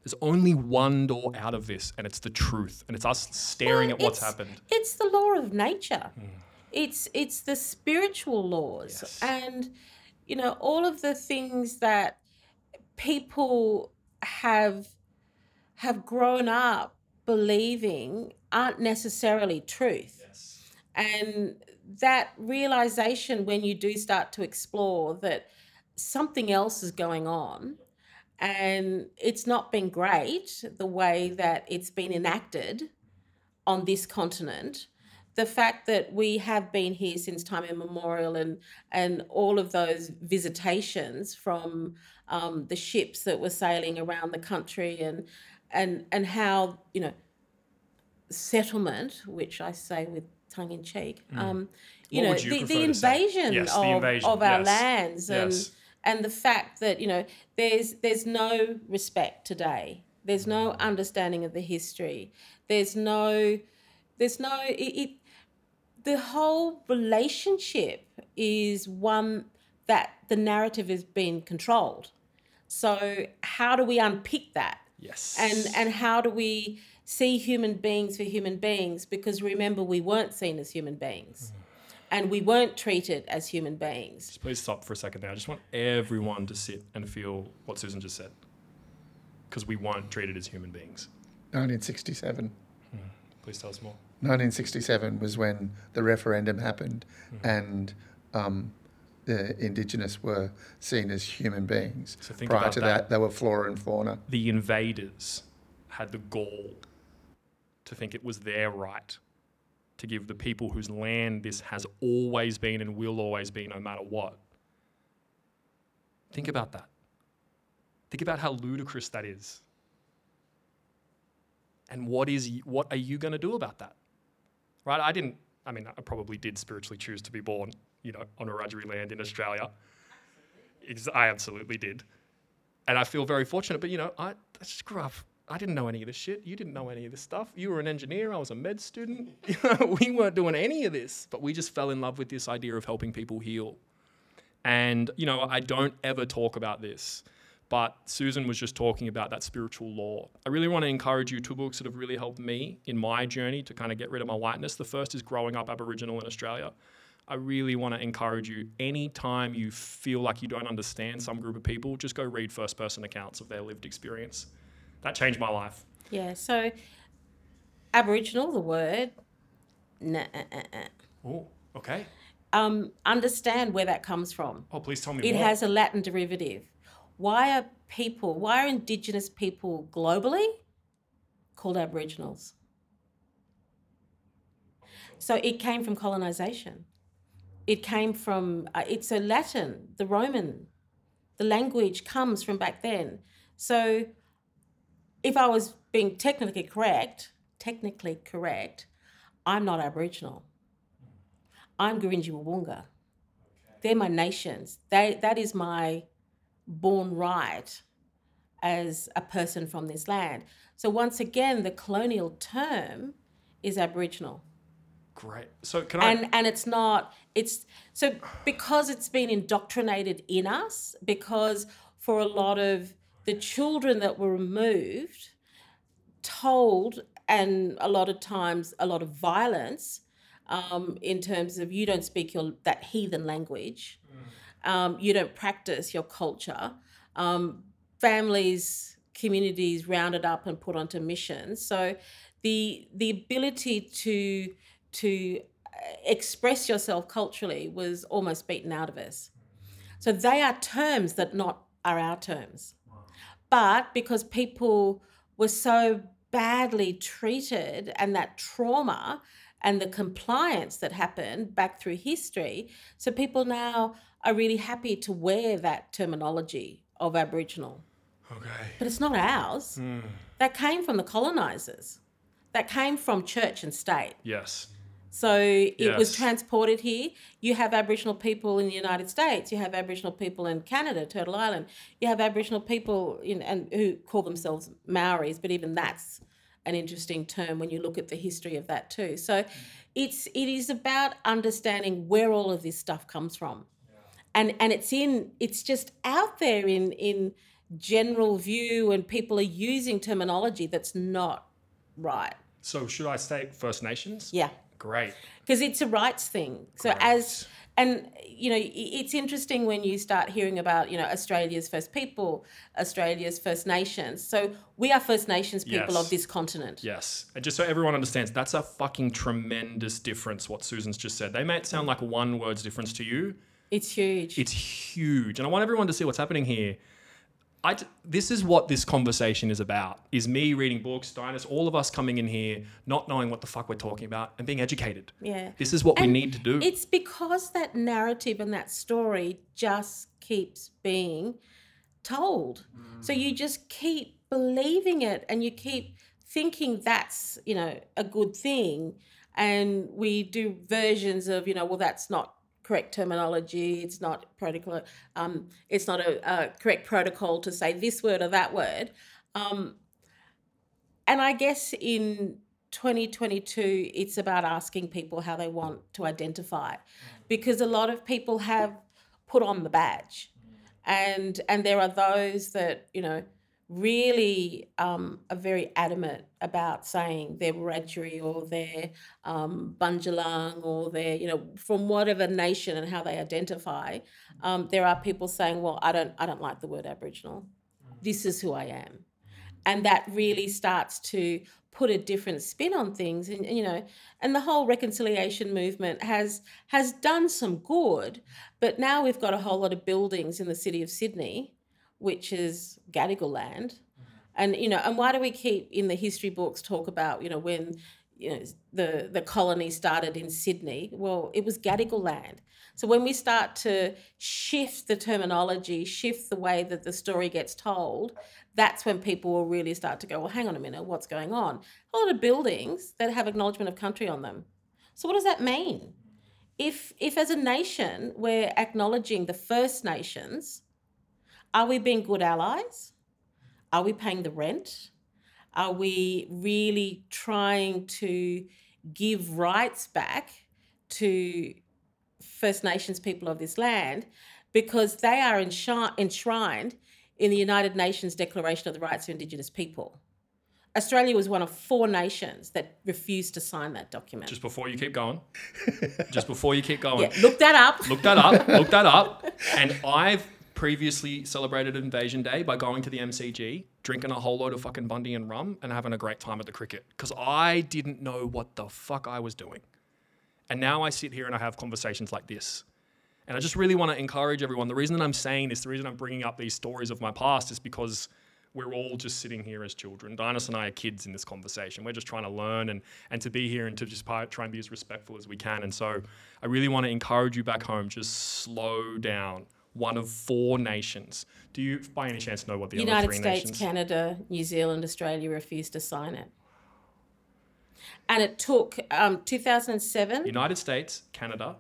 Speaker 1: There's only one door out of this, and it's the truth. And it's us staring
Speaker 2: Well,
Speaker 1: at what's happened.
Speaker 2: It's the law of nature. Hmm. It's it's the spiritual laws
Speaker 1: Yes.
Speaker 2: and you know all of the things that people have have grown up believing aren't necessarily truth. And that realization when you do start to explore that something else is going on and it's not been great the way that it's been enacted on this continent the fact that we have been here since time immemorial and and all of those visitations from um, the ships that were sailing around the country and and and how you know settlement which i say with tongue in cheek um you
Speaker 1: Mm. What
Speaker 2: know
Speaker 1: you
Speaker 2: the, the invasion,
Speaker 1: Yes,
Speaker 2: of,
Speaker 1: the invasion,
Speaker 2: of our
Speaker 1: yes,
Speaker 2: lands and
Speaker 1: yes.
Speaker 2: and the fact that you know there's there's no respect today there's no understanding of the history there's no there's no it, it the whole relationship is one that the narrative has been controlled so how do we unpick that
Speaker 1: Yes.
Speaker 2: and and how do we see human beings for human beings because remember we weren't seen as human beings hmm. and we weren't treated as human beings
Speaker 1: Just please stop for a second there. I just want everyone to sit and feel what Susan just said. Because we weren't treated as human beings.
Speaker 3: 1967. Hmm.
Speaker 1: Please tell us more.
Speaker 3: 1967 was when the referendum happened
Speaker 1: Mm-hmm.
Speaker 3: and um, the Indigenous were seen as human beings.
Speaker 1: So think
Speaker 3: Prior
Speaker 1: about
Speaker 3: to
Speaker 1: that.
Speaker 3: that, they were flora and fauna.
Speaker 1: The invaders had the gall to think it was their right to give the people whose land this has always been and will always be, no matter what. Think about that. Think about how ludicrous that is. And what is what are you going to do about that? Right? I didn't. I mean, I probably did spiritually choose to be born, you know, on a Wiradjuri land in Australia. Ex- I absolutely did, and I feel very fortunate. But you know, I, I just grew up. I didn't know any of this shit. You didn't know any of this stuff. You were an engineer. I was a med student. We weren't doing any of this, but we just fell in love with this idea of helping people heal. And, you know, I don't ever talk about this, but Susan was just talking about that spiritual law. I really want to encourage you two books that have really helped me in my journey to kind of get rid of my whiteness. The first is Growing Up Aboriginal in Australia. I really want to encourage you anytime you feel like you don't understand some group of people, just go read first person accounts of their lived experience. That changed my life.
Speaker 2: Yeah, so Aboriginal, the word, nah.
Speaker 1: Oh, okay.
Speaker 2: um, understand where that comes from.
Speaker 1: Oh, please tell me
Speaker 2: It
Speaker 1: more.
Speaker 2: has a Latin derivative. Why are people, why are Indigenous people globally called Aboriginals? So it came from colonization. It came from, uh, it's a Latin, the Roman. The language comes from back then. So if I was being technically correct, technically correct, I'm not Aboriginal. I'm Gurindji Wawunga. They're my nations. They, that is my born right as a person from this land. So once again, the colonial term is Aboriginal.
Speaker 1: Great. So can I?
Speaker 2: And and it's not it's so because it's been indoctrinated in us because for a lot of the children that were removed told and a lot of times a lot of violence um, in terms of you don't speak your that heathen language um, you don't practice your culture. Um, families communities rounded up and put onto missions. So the the ability to to uh, express yourself culturally was almost beaten out of us. So they are terms that not are our terms. But because people were so badly treated and that trauma and the compliance that happened back through history so people now are really happy to wear that terminology of Aboriginal.
Speaker 1: Okay.
Speaker 2: But it's not ours. Hmm. That came from the colonizers. That came from church and state.
Speaker 1: Yes.
Speaker 2: So it was transported here. You have Aboriginal people in the United States. You have Aboriginal people in Canada, Turtle Island. You have Aboriginal people in and who call themselves Maoris, but even that's an interesting term when you look at the history of that too. So it's it is about understanding where all of this stuff comes from. And and it's in it's just out there in in general view and people are using terminology that's not right.
Speaker 1: So should I say First Nations?
Speaker 2: Yeah
Speaker 1: Great.
Speaker 2: because it's a rights thing. So as and you know, it's interesting when you start hearing about you know Australia's First People, Australia's First Nations. So we are First Nations people
Speaker 1: Yes.
Speaker 2: of this continent.
Speaker 1: Yes. And just so everyone understands, that's a fucking tremendous difference what Susan's just said. They may sound like one word's difference to you.
Speaker 2: It's huge.
Speaker 1: It's huge. And I want everyone to see what's happening here. I d- this is what this conversation is about. Is me reading books, Dynas, all of us coming in here, not knowing what the fuck we're talking about and being educated.
Speaker 2: yeah.
Speaker 1: This is what we need to do.
Speaker 2: It's because that narrative and that story just keeps being told. Mm. So you just keep believing it and you keep thinking that's, you know, a good thing. And we do versions of, you know, well, that's not correct terminology. It's not protocol. Um, it's not a, a correct protocol to say this word or that word. Um, and I guess in 2022, it's about asking people how they want to identify, because a lot of people have put on the badge, and and there are those that you know really um, are very adamant about saying they're Wiradjuri or they're um, Bunjalung or they're you know from whatever nation and how they identify. Um, there are people saying, well, I don't I don't like the word Aboriginal. This is who I am and that really starts to put a different spin on things and, and, you know and the whole reconciliation movement has has done some good but now we've got a whole lot of buildings in the city of sydney which is gadigal land mm-hmm. and you know and why do we keep in the history books talk about you know when you know the the colony started in sydney well it was gadigal land so when we start to shift the terminology shift the way that the story gets told that's when people will really start to go, well, hang on a minute, what's going on? A lot of buildings that have acknowledgement of country on them. So what does that mean? If if as a nation we're acknowledging the First Nations, are we being good allies? Are we paying the rent? Are we really trying to give rights back to First Nations people of this land because they are enshrined in the United Nations Declaration of the Rights of Indigenous People. Australia was one of four nations that refused to sign that document.
Speaker 1: just before you keep going, just before you keep going,
Speaker 2: yeah, look that up.
Speaker 1: look that up. look that up. And I've previously celebrated Invasion Day by going to the MCG, drinking a whole load of fucking Bundy and rum, and having a great time at the cricket because I didn't know what the fuck I was doing. And now I sit here and I have conversations like this. And I just really want to encourage everyone. The reason that I'm saying this, the reason I'm bringing up these stories of my past is because we're all just sitting here as children. Dynas and I are kids in this conversation. We're just trying to learn and, and to be here and to just try and be as respectful as we can. And so I really want to encourage you back home, just slow down. One of four nations. Do you, by any chance, know what the other
Speaker 2: United
Speaker 1: three
Speaker 2: States,
Speaker 1: nations?
Speaker 2: Canada, New Zealand, Australia refused to sign it. And it took um, 2007
Speaker 1: United States, Canada,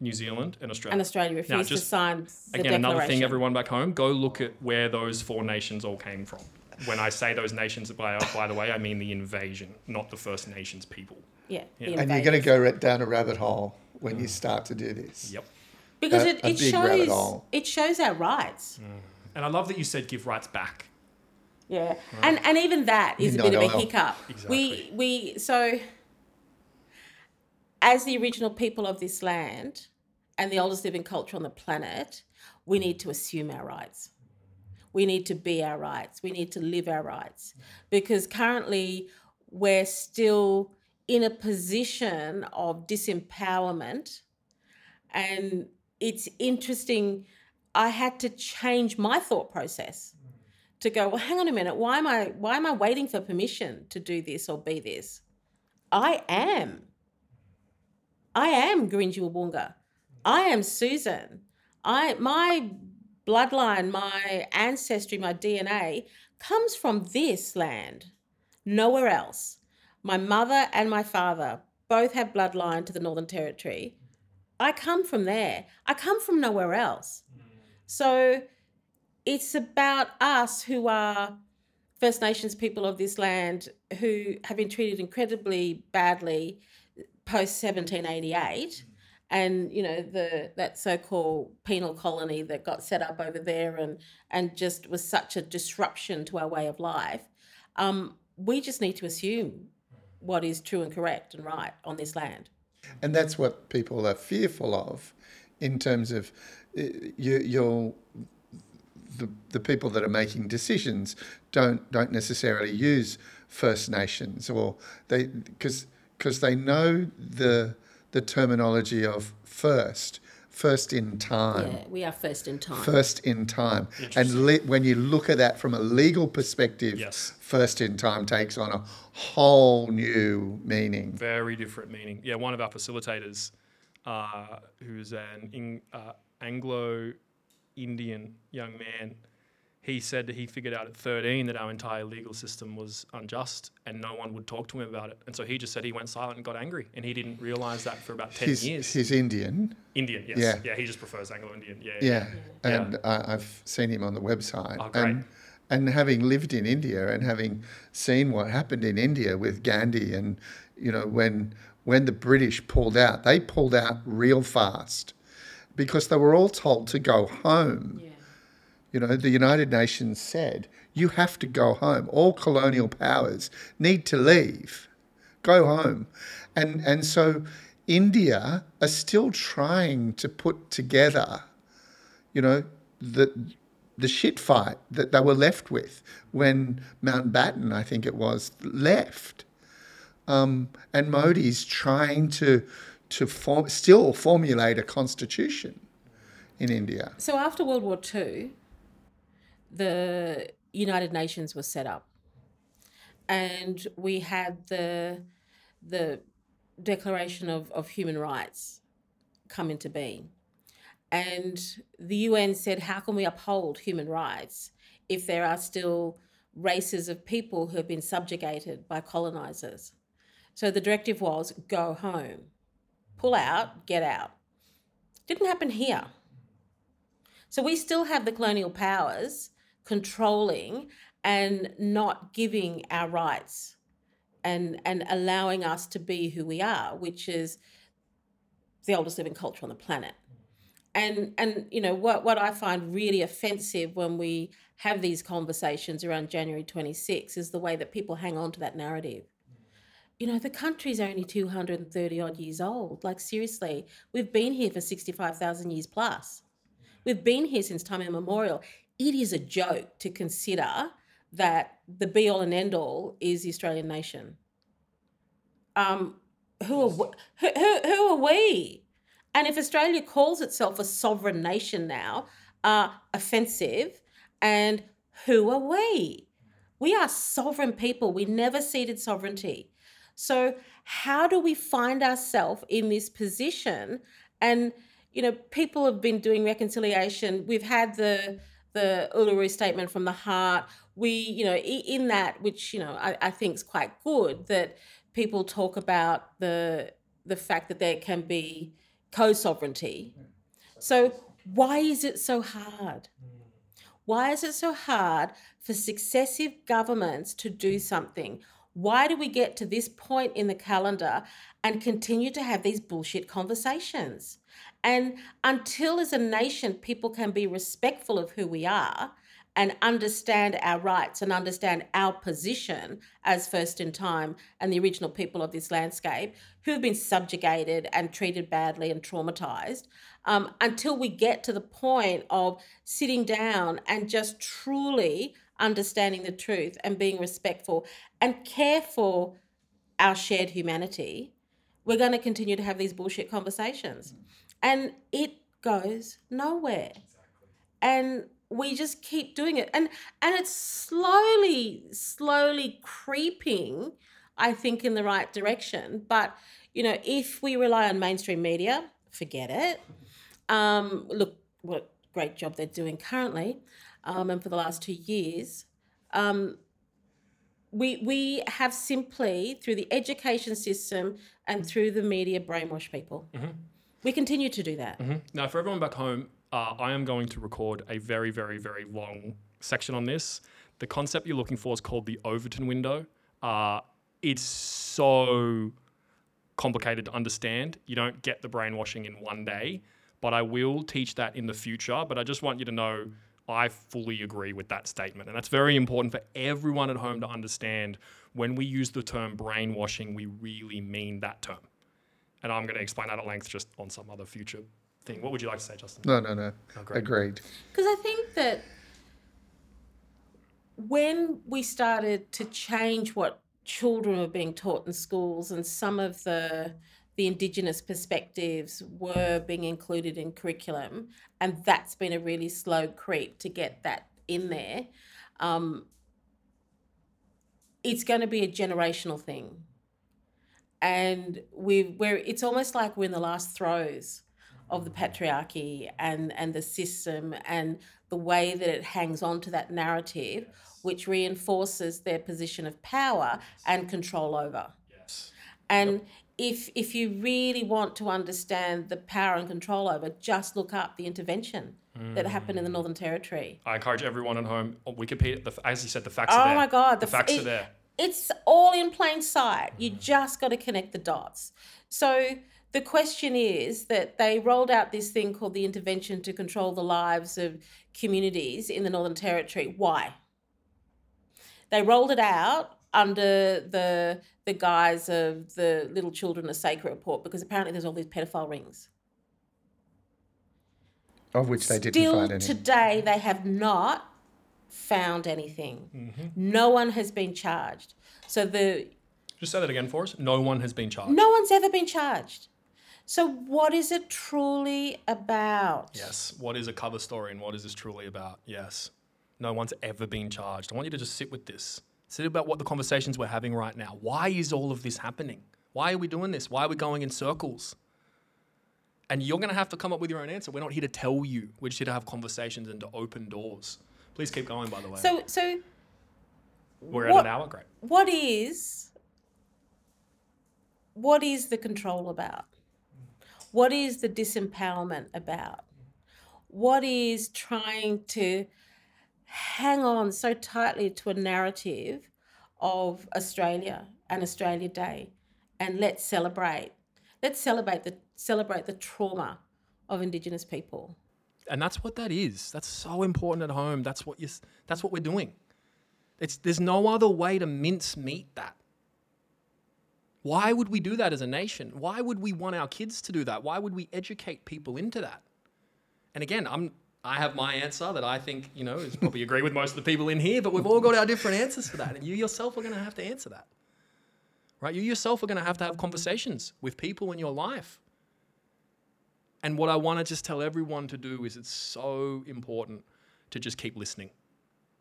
Speaker 1: New Zealand, and Australia.
Speaker 2: and Australia refused to
Speaker 1: just-
Speaker 2: sign the
Speaker 1: Again, another thing, everyone back home, go look at where those four nations all came from. When I say those nations, by, by the way, I mean the invasion, not the First Nations people.
Speaker 2: Yeah, the
Speaker 3: And you're going to go right down a rabbit hole when you start to do this.
Speaker 1: Yep.
Speaker 2: Because
Speaker 3: a-
Speaker 2: it,
Speaker 3: a
Speaker 2: it
Speaker 3: big
Speaker 2: shows it shows our rights. Mm.
Speaker 1: And I love that you said give rights back.
Speaker 2: Yeah, and and even that is a
Speaker 3: Midnight
Speaker 2: bit of a
Speaker 3: oil.
Speaker 2: hiccup. We we so as the original people of this land and the oldest living culture on the planet, we need to assume our rights. We need to be our rights. We need to live our rights because currently we're still in a position of disempowerment. And it's interesting. I had to change my thought process to go, well, hang on a minute, why am I why am I waiting for permission to do this or be this? I am. I am Gurindji Wabunga. I am Susan. I my bloodline, my ancestry, my DNA comes from this land, nowhere else. My mother and my father both have bloodline to the Northern Territory. I come from there. I come from nowhere else. So it's about us who are First Nations people of this land who have been treated incredibly badly post 1788 and you know the that so-called penal colony that got set up over there and and just was such a disruption to our way of life um, we just need to assume what is true and correct and right on this land
Speaker 3: And that's what people are fearful of in terms of uh, you, you're the, the people that are making decisions don't don't necessarily use First Nations or they because because they know the the terminology of first first in time.
Speaker 2: Yeah we are first in time.
Speaker 3: First in time. And le- when you look at that from a legal perspective
Speaker 1: Yes.
Speaker 3: First in time takes on a whole new meaning
Speaker 1: Very different meaning. Yeah, one of our facilitators, uh, who's an in, uh, Anglo Indian young man, he said that he figured out at 13 that our entire legal system was unjust and no one would talk to him about it. And so he just said he went silent and got angry. And he didn't realize that for about 10
Speaker 3: he's,
Speaker 1: years.
Speaker 3: he's Indian
Speaker 1: Indian, yes.
Speaker 3: Yeah.
Speaker 1: Yeah. he just prefers Anglo Indian. Yeah.
Speaker 3: Yeah,
Speaker 1: Yeah.
Speaker 3: and I, I've seen him on the website.
Speaker 1: Oh, great.
Speaker 3: And, and having lived in India and having seen what happened in India with Gandhi, and you know when when the British pulled out, they pulled out real fast because they were all told to go home.
Speaker 2: yeah
Speaker 3: You know, the United Nations said you have to go home. All colonial powers need to leave. Go home. And and so India are still trying to put together, you know, the the shit fight that they were left with when Mountbatten, I think it was, left. Um, and Modi's trying to to form, still formulate a constitution in India.
Speaker 2: So after World War II, the United Nations was set up, and we had the the Declaration of, of Human Rights come into being. And the UN said, how can we uphold human rights if there are still races of people who have been subjugated by colonizers? So the directive was go home, pull out, get out. Didn't happen here. So we still have the colonial powers controlling and not giving our rights and and allowing us to be who we are, which is the oldest living culture on the planet. And and you know what what I find really offensive when we have these conversations around January 26 is the way that people hang on to that narrative. You know, the country's only 230 odd years old. Like seriously, we've been here for 65,000 years plus. We've been here since time immemorial. It is a joke to consider that the be all and end all is the Australian nation. Um, who are who, who, who are we? And if Australia calls itself a sovereign nation now, uh, offensive, and who are we? We are sovereign people. We never ceded sovereignty. So how do we find ourselves in this position? And you know, people have been doing reconciliation. We've had the the Uluru Statement from the Heart. We, you know, in that, which you know, I, I think is quite good that people talk about the the fact that there can be co-sovereignty. So why is it so hard? Why is it so hard for successive governments to do something? Why do we get to this point in the calendar and continue to have these bullshit conversations? And until, as a nation, people can be respectful of who we are and understand our rights and understand our position as first in time and the original people of this landscape who have been subjugated and treated badly and traumatized, um, until we get to the point of sitting down and just truly understanding the truth and being respectful and care for our shared humanity, we're going to continue to have these bullshit conversations. And it goes nowhere. And we just keep doing it. And and it's slowly, slowly creeping, I think, in the right direction. But, you know, if we rely on mainstream media, forget it. Um, look what great job they're doing currently, um, and for the last two years. Um, we we have simply through the education system and through the media brainwash people. We continue to do that.
Speaker 1: Now, for everyone back home, uh, I am going to record a very, very, very long section on this. The concept you're looking for is called the Overton window. Uh, it's so complicated to understand. You don't get the brainwashing in one day, but I will teach that in the future. But I just want you to know I fully agree with that statement. And that's very important for everyone at home to understand when we use the term brainwashing, we really mean that term. And I'm going to explain that at length just on some other future thing. What would you like to say, Justin?
Speaker 3: No, no, no.
Speaker 1: great.
Speaker 3: Agreed.
Speaker 2: Because I think that when we started to change what children were being taught in schools and some of the the indigenous perspectives were being included in curriculum and that's been a really slow creep to get that in there um, it's going to be a generational thing and we we're it's almost like we're in the last throes of the patriarchy and and the system and the way that it hangs on to that narrative which reinforces their position of power and control over
Speaker 1: Yes.
Speaker 2: and if if you really want to understand the power and control over just look up the intervention that happened in the mm. northern territory
Speaker 1: I encourage everyone at home. on Wikipedia, the, as you said, the facts
Speaker 2: oh
Speaker 1: are there.
Speaker 2: Oh my god
Speaker 1: the,
Speaker 2: f-
Speaker 1: facts
Speaker 2: it-
Speaker 1: are there.
Speaker 2: it's all in plain sight. You mm. just got to connect the dots. So the question is that they rolled out this thing called the intervention to control the lives of communities in the Northern Territory. Why? They rolled it out under the the guise of the Little Children Are Sacred report because apparently there's all these pedophile rings.
Speaker 3: Of which they didn't
Speaker 2: Still
Speaker 3: find any.
Speaker 2: today, they have not found anything. Mm-hmm. No one has been charged. So the
Speaker 1: Just say that again for us. No one has been charged.
Speaker 2: No one's ever been charged. So, what is it truly about?
Speaker 1: Yes. What is a cover story and what is this truly about? Yes. No one's ever been charged. I want you to just sit with this. Sit about what the conversations we're having right now. Why is all of this happening? Why are we doing this? Why are we going in circles? And you're going to have to come up with your own answer. We're not here to tell you. We're just here to have conversations and to open doors. Please keep going, by the way.
Speaker 2: So, so
Speaker 1: we're
Speaker 2: what-
Speaker 1: at an hour. Great.
Speaker 2: what is what is the control about? What is the disempowerment about? What is trying to hang on so tightly to a narrative of Australia and Australia Day and let's celebrate. Let's celebrate the celebrate the trauma of Indigenous people.
Speaker 1: and that's what that is. That's so important at home. That's what you. That's what we're doing. It's there's no other way to mince meat that. Why would we do that as a nation? Why would we want our kids to do that? Why would we educate people into that? And again, I'm I have my answer that I think you know is probably agree with most of the people in here, but we've all got our different answers for that, and you yourself are going to have to answer that. Right? You yourself are going to have to have conversations with people in your life. And what I want to just tell everyone to do is it's so important to just keep listening.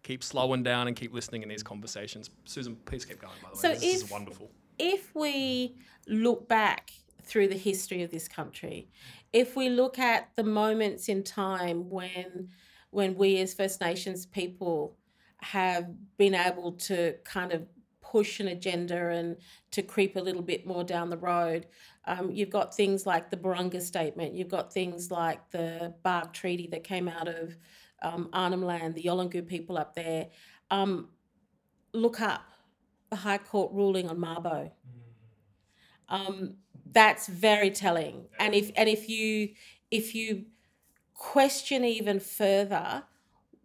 Speaker 1: Keep slowing down and keep listening in these conversations. Susan, please keep going, by the way.
Speaker 2: So
Speaker 1: this is wonderful.
Speaker 2: If we look back through the history of this country, if we look at the moments in time when when we as First Nations people have been able to kind of push an agenda and to creep a little bit more down the road. Um, you've got things like the Barunga Statement, you've got things like the Bark Treaty that came out of um, Arnhem Land, the Yolngu people up there. Um, look up the High Court ruling on Mabo. Um, that's very telling. And if and if you if you question even further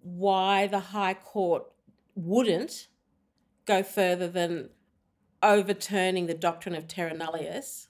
Speaker 2: why the High Court wouldn't go further than overturning the doctrine of terra nullius.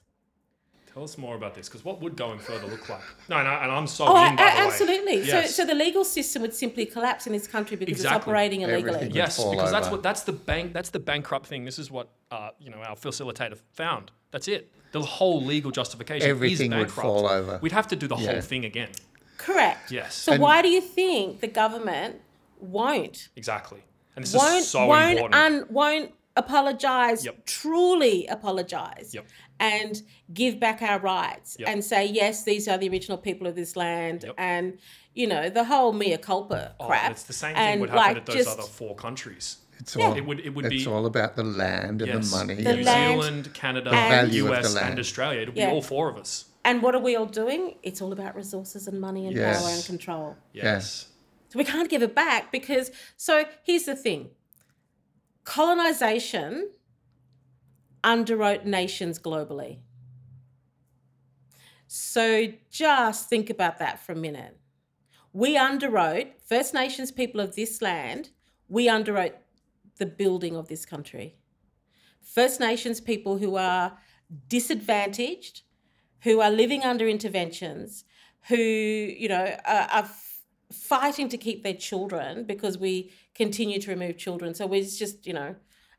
Speaker 1: Tell us more about this, because what would going further look like? No, no, and I'm so
Speaker 2: Oh,
Speaker 1: in, by
Speaker 2: a-
Speaker 1: the way.
Speaker 2: absolutely.
Speaker 1: Yes.
Speaker 2: So, so the legal system would simply collapse in this country because
Speaker 1: Exactly.
Speaker 2: it's operating illegally.
Speaker 3: Everything.
Speaker 1: Yes,
Speaker 3: fall
Speaker 1: because that's what that's the bank that's the bankrupt thing. This is what uh, you know our facilitator found. That's it. The whole legal justification
Speaker 3: Everything
Speaker 1: is
Speaker 3: would fall over.
Speaker 1: We'd have to do the
Speaker 3: Yeah.
Speaker 1: whole thing again.
Speaker 2: Correct.
Speaker 1: Yes.
Speaker 2: So
Speaker 3: And-
Speaker 2: why do you think the government won't
Speaker 1: Exactly. And this
Speaker 2: won't
Speaker 1: is so
Speaker 2: won't
Speaker 1: important.
Speaker 2: un, won't apologize
Speaker 1: Yep.
Speaker 2: truly apologize
Speaker 1: Yep.
Speaker 2: And give back our rights
Speaker 1: Yep.
Speaker 2: and say yes these are the original people of this land
Speaker 1: Yep.
Speaker 2: and you know the whole mea culpa crap
Speaker 1: Oh,
Speaker 2: crap
Speaker 1: it's the same thing
Speaker 2: and
Speaker 1: would happen
Speaker 2: like
Speaker 1: at those
Speaker 2: just
Speaker 1: other four countries.
Speaker 3: It's
Speaker 2: Yeah.
Speaker 3: all,
Speaker 1: It would it would
Speaker 3: it's
Speaker 1: be
Speaker 3: all about the land and
Speaker 1: yes,
Speaker 3: the money.
Speaker 2: The
Speaker 1: New
Speaker 2: land
Speaker 1: Zealand, Canada,
Speaker 2: and-
Speaker 3: value of the
Speaker 1: US, and. Australia. It'll
Speaker 2: Yeah.
Speaker 1: be all four of us.
Speaker 2: and what are we all doing it's all about resources and money and
Speaker 3: Yes.
Speaker 2: power and control
Speaker 1: Yes.
Speaker 2: So we can't give it back because, so here's the thing colonization underwrote nations globally. So just think about that for a minute. We underwrote, First Nations people of this land, we underwrote the building of this country. First Nations people who are disadvantaged, who are living under interventions, who, you know, are, are fighting to keep their children because we continue to remove children. So it's just, you know,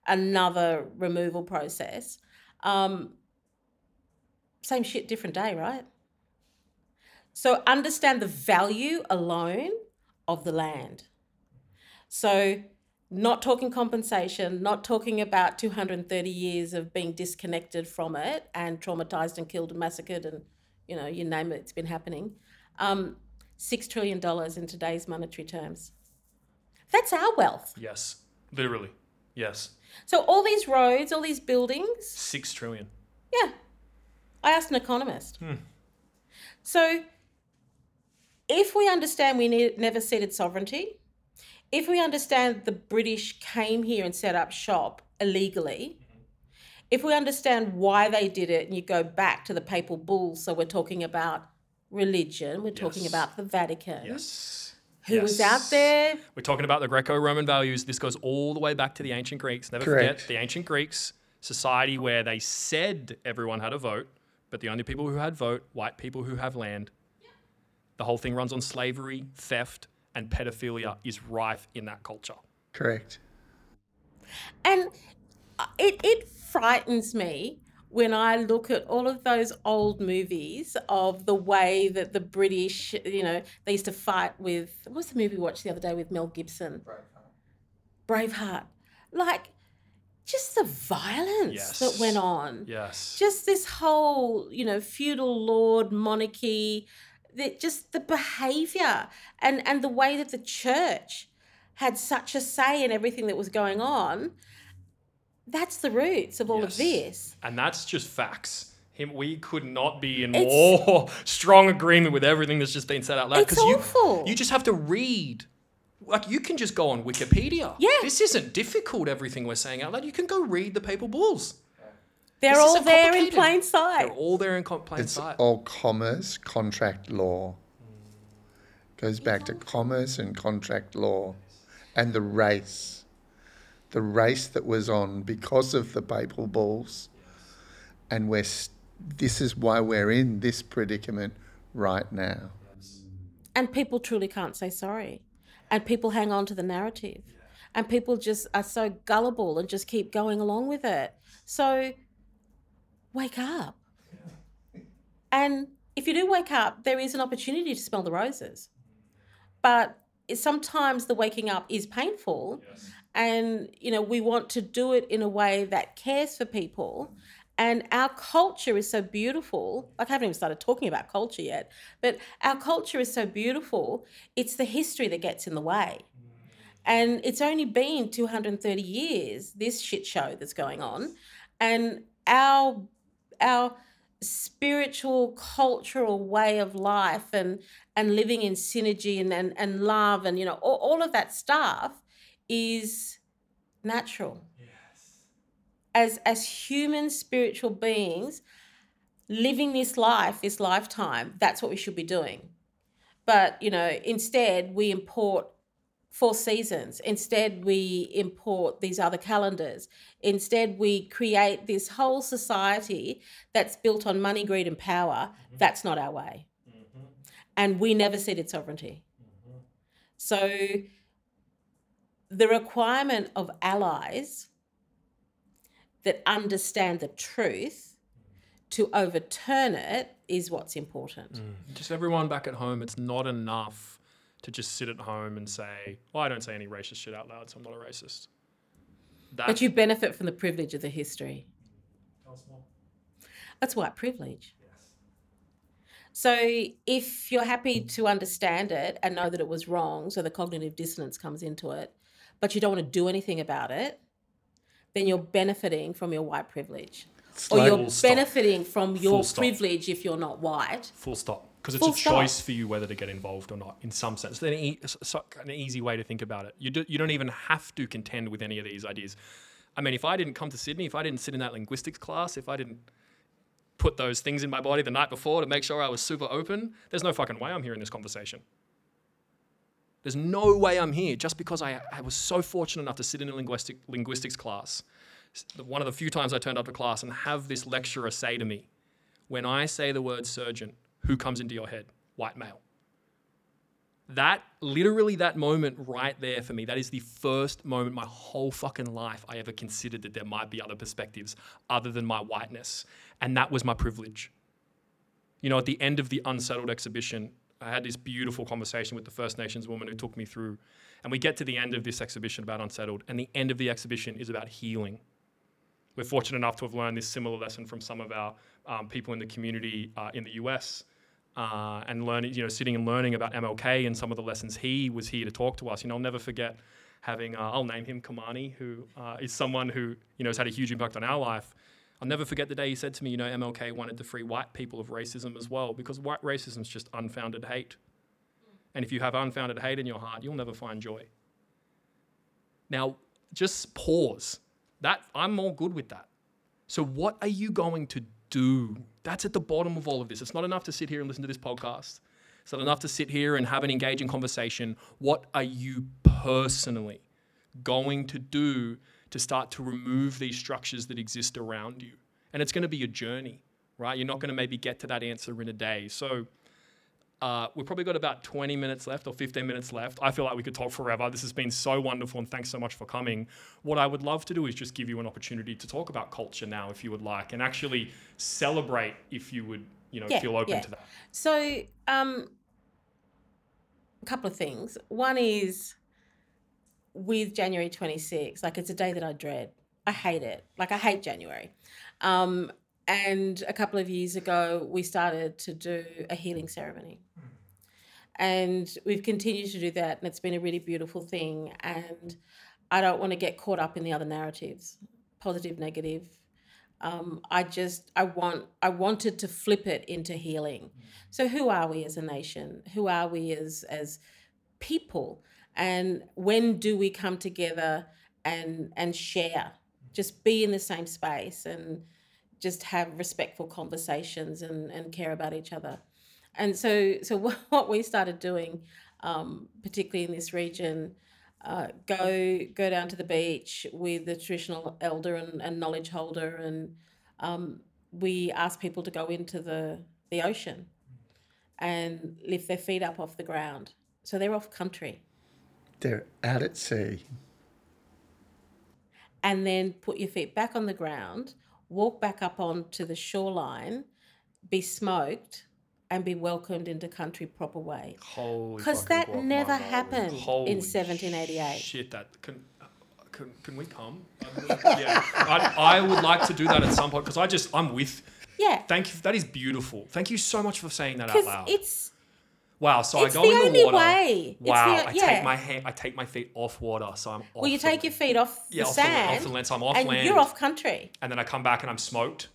Speaker 2: another removal process. Um, same shit, different day, right? So understand the value alone of the land. So not talking compensation, not talking about 230 years of being disconnected from it and traumatized and killed and massacred and, you know, you name it, it's been happening. Um, $6 trillion in today's monetary terms. That's our wealth.
Speaker 1: Yes. Literally. Yes.
Speaker 2: So all these roads, all these buildings,
Speaker 1: Six trillion.
Speaker 2: yeah. I asked an economist. Hmm. So, if we understand we need, never ceded sovereignty, if we understand the British came here and set up shop illegally, mm-hmm. if we understand why they did it, and you go back to the papal bulls, so we're talking about religion, we're talking about the Vatican,
Speaker 1: Yes.
Speaker 2: Who was
Speaker 1: Yes.
Speaker 2: out there.
Speaker 1: We're talking about the Greco-Roman values. This goes all the way back to the ancient Greeks. Never
Speaker 3: Correct.
Speaker 1: forget the ancient Greeks society where they said everyone had a vote, but the only people who had vote, white people who have land. The whole thing runs on slavery, theft, and pedophilia is rife in that culture.
Speaker 3: Correct.
Speaker 2: And uh, it, it frightens me when I look at all of those old movies of the way that the British, you know, they used to fight with, what was the movie we watched the other day with Mel Gibson? Braveheart. Like, just the violence that went on.
Speaker 1: Yes.
Speaker 2: Just this whole, you know, feudal lord monarchy, that just the behavior and, and the way that the church had such a say in everything that was going on. That's the roots of all of this.
Speaker 1: And that's just facts. Him, we could not be in
Speaker 2: It's-
Speaker 1: more strong agreement with everything that's just been said out loud.
Speaker 2: It's
Speaker 1: you,
Speaker 2: awful.
Speaker 1: you just have to read. Like you can just go on Wikipedia.
Speaker 2: Yeah.
Speaker 1: This isn't difficult. Everything we're saying out loud. You can go read the papal bulls.
Speaker 2: They're
Speaker 1: This
Speaker 2: all there in plain sight.
Speaker 1: They're all there in co- plain
Speaker 3: It's
Speaker 1: sight.
Speaker 3: all commerce, contract law. Goes back to commerce and contract law and the race. The race that was on because of the papal bulls. And we're, s- this is why we're in this predicament right now.
Speaker 2: and people truly can't say sorry. And people hang on to the narrative. And people just are so gullible and just keep going along with it. So wake up. And if you do wake up there is an opportunity to smell the roses. But sometimes the waking up is painful and you know we want to do it in a way that cares for people. And our culture is so beautiful. Like i haven't even started talking about culture yet but our culture is so beautiful it's the history that gets in the way. And it's only been 230 years this shit show that's going on. And our our spiritual cultural way of life and and living in synergy and and, and love and you know all, all of that stuff is natural. Yes. as as human spiritual beings living this life this lifetime that's what we should be doing. But you know instead we import four seasons. Instead we import these other calendars. Instead we create this whole society that's built on money greed and power. Mm-hmm. That's not our way. Mm-hmm. And we never ceded sovereignty. Mm-hmm. So the requirement of allies that understand the truth to overturn it is what's important. Mm.
Speaker 1: Just everyone back at home, it's not enough to just sit at home and say, well, I don't say any racist shit out loud, so I'm not a racist. That,
Speaker 2: But you benefit from the privilege of the history. That's white privilege. Yes. So if you're happy to understand it and know that it was wrong, so the cognitive dissonance comes into it, but you don't want to do anything about it, then you're benefiting from your white privilege. Or you're
Speaker 1: Full stop.
Speaker 2: benefiting from your privilege if you're not white.
Speaker 1: Full stop. Because it's
Speaker 2: Full
Speaker 1: a
Speaker 2: stop.
Speaker 1: choice for you whether to get involved or not, in some sense. Then e- s- so- an easy way to think about it. You, do, you don't even have to contend with any of these ideas. I mean, if I didn't come to Sydney, if I didn't sit in that linguistics class, if I didn't put those things in my body the night before to make sure I was super open, there's no fucking way I'm here in this conversation. There's no way I'm here just because I, I was so fortunate enough to sit in a linguistic, linguistics class. One of the few times I turned up to class and have this lecturer say to me, when I say the word surgeon, who comes into your head? White male. That, literally, that moment right there for me, that is the first moment my whole fucking life I ever considered that there might be other perspectives other than my whiteness. And that was my privilege. You know, at the end of the Unsettled exhibition, I had this beautiful conversation with the First Nations woman who took me through. And we get to the end of this exhibition about Unsettled, and the end of the exhibition is about healing. We're fortunate enough to have learned this similar lesson from some of our um, people in the community uh, in the US. Uh, and learning, you know, sitting and learning about MLK and some of the lessons he was here to talk to us. You know, I'll never forget having, uh, I'll name him Kamani, who uh, is someone who, you know, has had a huge impact on our life. I'll never forget the day he said to me, you know, MLK wanted to free white people of racism as well, because white racism is just unfounded hate. And if you have unfounded hate in your heart, you'll never find joy. Now, just pause. That I'm all good with that. So what are you going to do? That's at the bottom of all of this. It's not enough to sit here and listen to this podcast. It's not enough to sit here and have an engaging conversation. What are you personally going to do to start to remove these structures that exist around you? And it's going to be a journey, right? You're not going to maybe get to that answer in a day. So uh, we've probably got about 20 minutes left or 15 minutes left. I feel like we could talk forever. This has been so wonderful, and thanks so much for coming. What I would love to do is just give you an opportunity to talk about culture now, if you would like, and actually celebrate if you would, you know,
Speaker 2: Yeah,
Speaker 1: feel open
Speaker 2: yeah.
Speaker 1: to that.
Speaker 2: So, um, a couple of things. One is with January 26, like it's a day that I dread. I hate it. Like I hate January. Um, and a couple of years ago, we started to do a healing ceremony. And we've continued to do that, and it's been a really beautiful thing. And I don't want to get caught up in the other narratives, positive, negative. Um, I just I want I wanted to flip it into healing. So who are we as a nation? Who are we as as people? And when do we come together and and share? Just be in the same space and just have respectful conversations and, and care about each other. And so so what we started doing, um, particularly in this region, uh, go go down to the beach with the traditional elder and, and knowledge holder and um, we ask people to go into the the ocean and lift their feet up off the ground so they're off country
Speaker 3: They're out at sea.
Speaker 2: and then put your feet back on the ground walk back up onto the shoreline be smoked and be welcomed into country proper way
Speaker 1: Holy
Speaker 2: because that
Speaker 1: guacamole.
Speaker 2: never happened
Speaker 1: Holy
Speaker 2: in 1788
Speaker 1: Shit, that can. Can, can we come? yeah, I, I would like to do that at some point because I just I'm with.
Speaker 2: yeah
Speaker 1: Thank you. That is beautiful. Thank you so much for saying that out
Speaker 2: because
Speaker 1: loud.
Speaker 2: it's
Speaker 1: Wow. So
Speaker 2: it's
Speaker 1: I go
Speaker 2: the
Speaker 1: in
Speaker 2: only
Speaker 1: the water.
Speaker 2: way. The
Speaker 1: Wow.
Speaker 2: o-
Speaker 1: I
Speaker 2: yeah.
Speaker 1: take my hand. I take my feet off water, so I'm. Off
Speaker 2: well you
Speaker 1: the
Speaker 2: take your feet off the
Speaker 1: yeah, off the, off the land. So I'm off
Speaker 2: and
Speaker 1: land.
Speaker 2: you're off country
Speaker 1: and then I come back and I'm smoked.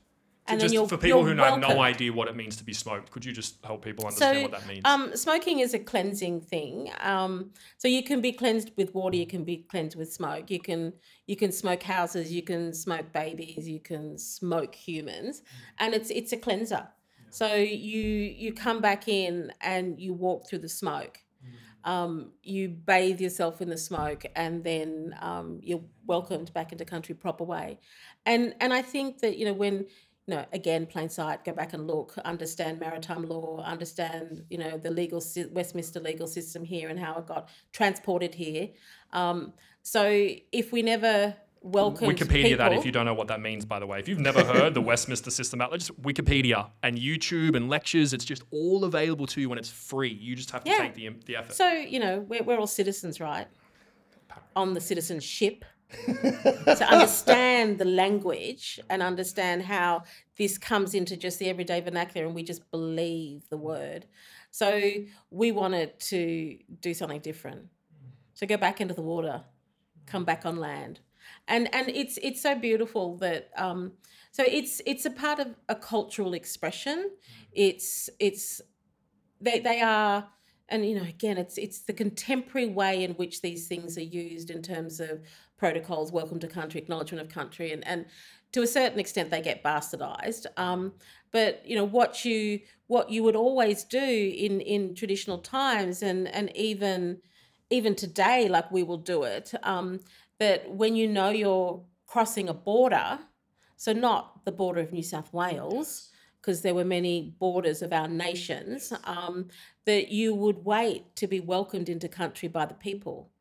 Speaker 2: And then
Speaker 1: just for people who have no idea what it means to be smoked, could you just help people understand
Speaker 2: so
Speaker 1: what that means?
Speaker 2: um, smoking is a cleansing thing um, so you can be cleansed with water you can be cleansed with smoke you can you can smoke houses you can smoke babies you can smoke humans and it's it's a cleanser so you you come back in and you walk through the smoke. Um, you bathe yourself in the smoke and then um, you're welcomed back into country proper way. And and i think that you know when you know again plain sight go back and look understand maritime law understand you know the legal westminster legal system here and how it got transported here. Um, so if we never welcome
Speaker 1: Wikipedia that if you don't know what that means, by the way. If you've never heard the Westminster system out, just Wikipedia and YouTube and lectures, it's just all available to you and it's free. You just have to
Speaker 2: Yeah.
Speaker 1: take the, the effort.
Speaker 2: so you know we're, we're all citizens right on the citizenship to understand the language and understand how this comes into just the everyday vernacular and we just believe the word. So we wanted to do something different. So go back into the water, come back on land. And and it's it's so beautiful that um so it's it's a part of a cultural expression. It's it's they they are and you know again it's it's the contemporary way in which these things are used in terms of protocols welcome to country acknowledgement of country and and to a certain extent they get bastardized um, but you know what you what you would always do in in traditional times and and even even today like we will do it um, that when you know you're crossing a border so not the border of new south wales because there were many borders of our nations, um, that you would wait to be welcomed into country by the people.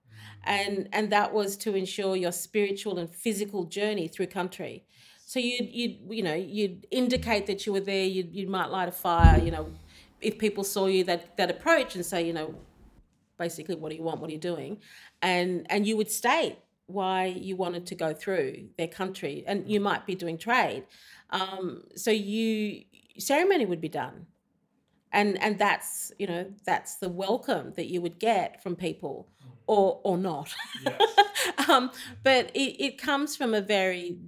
Speaker 2: And, and that was to ensure your spiritual and physical journey through country. So you'd, you'd you know you'd indicate that you were there. You you might light a fire. You know, if people saw you that that approach and say you know, basically what do you want? What are you doing? And and you would state why you wanted to go through their country, and you might be doing trade. Um, so you ceremony would be done, and and that's you know that's the welcome that you would get from people, or or not. um, but it, it comes from a very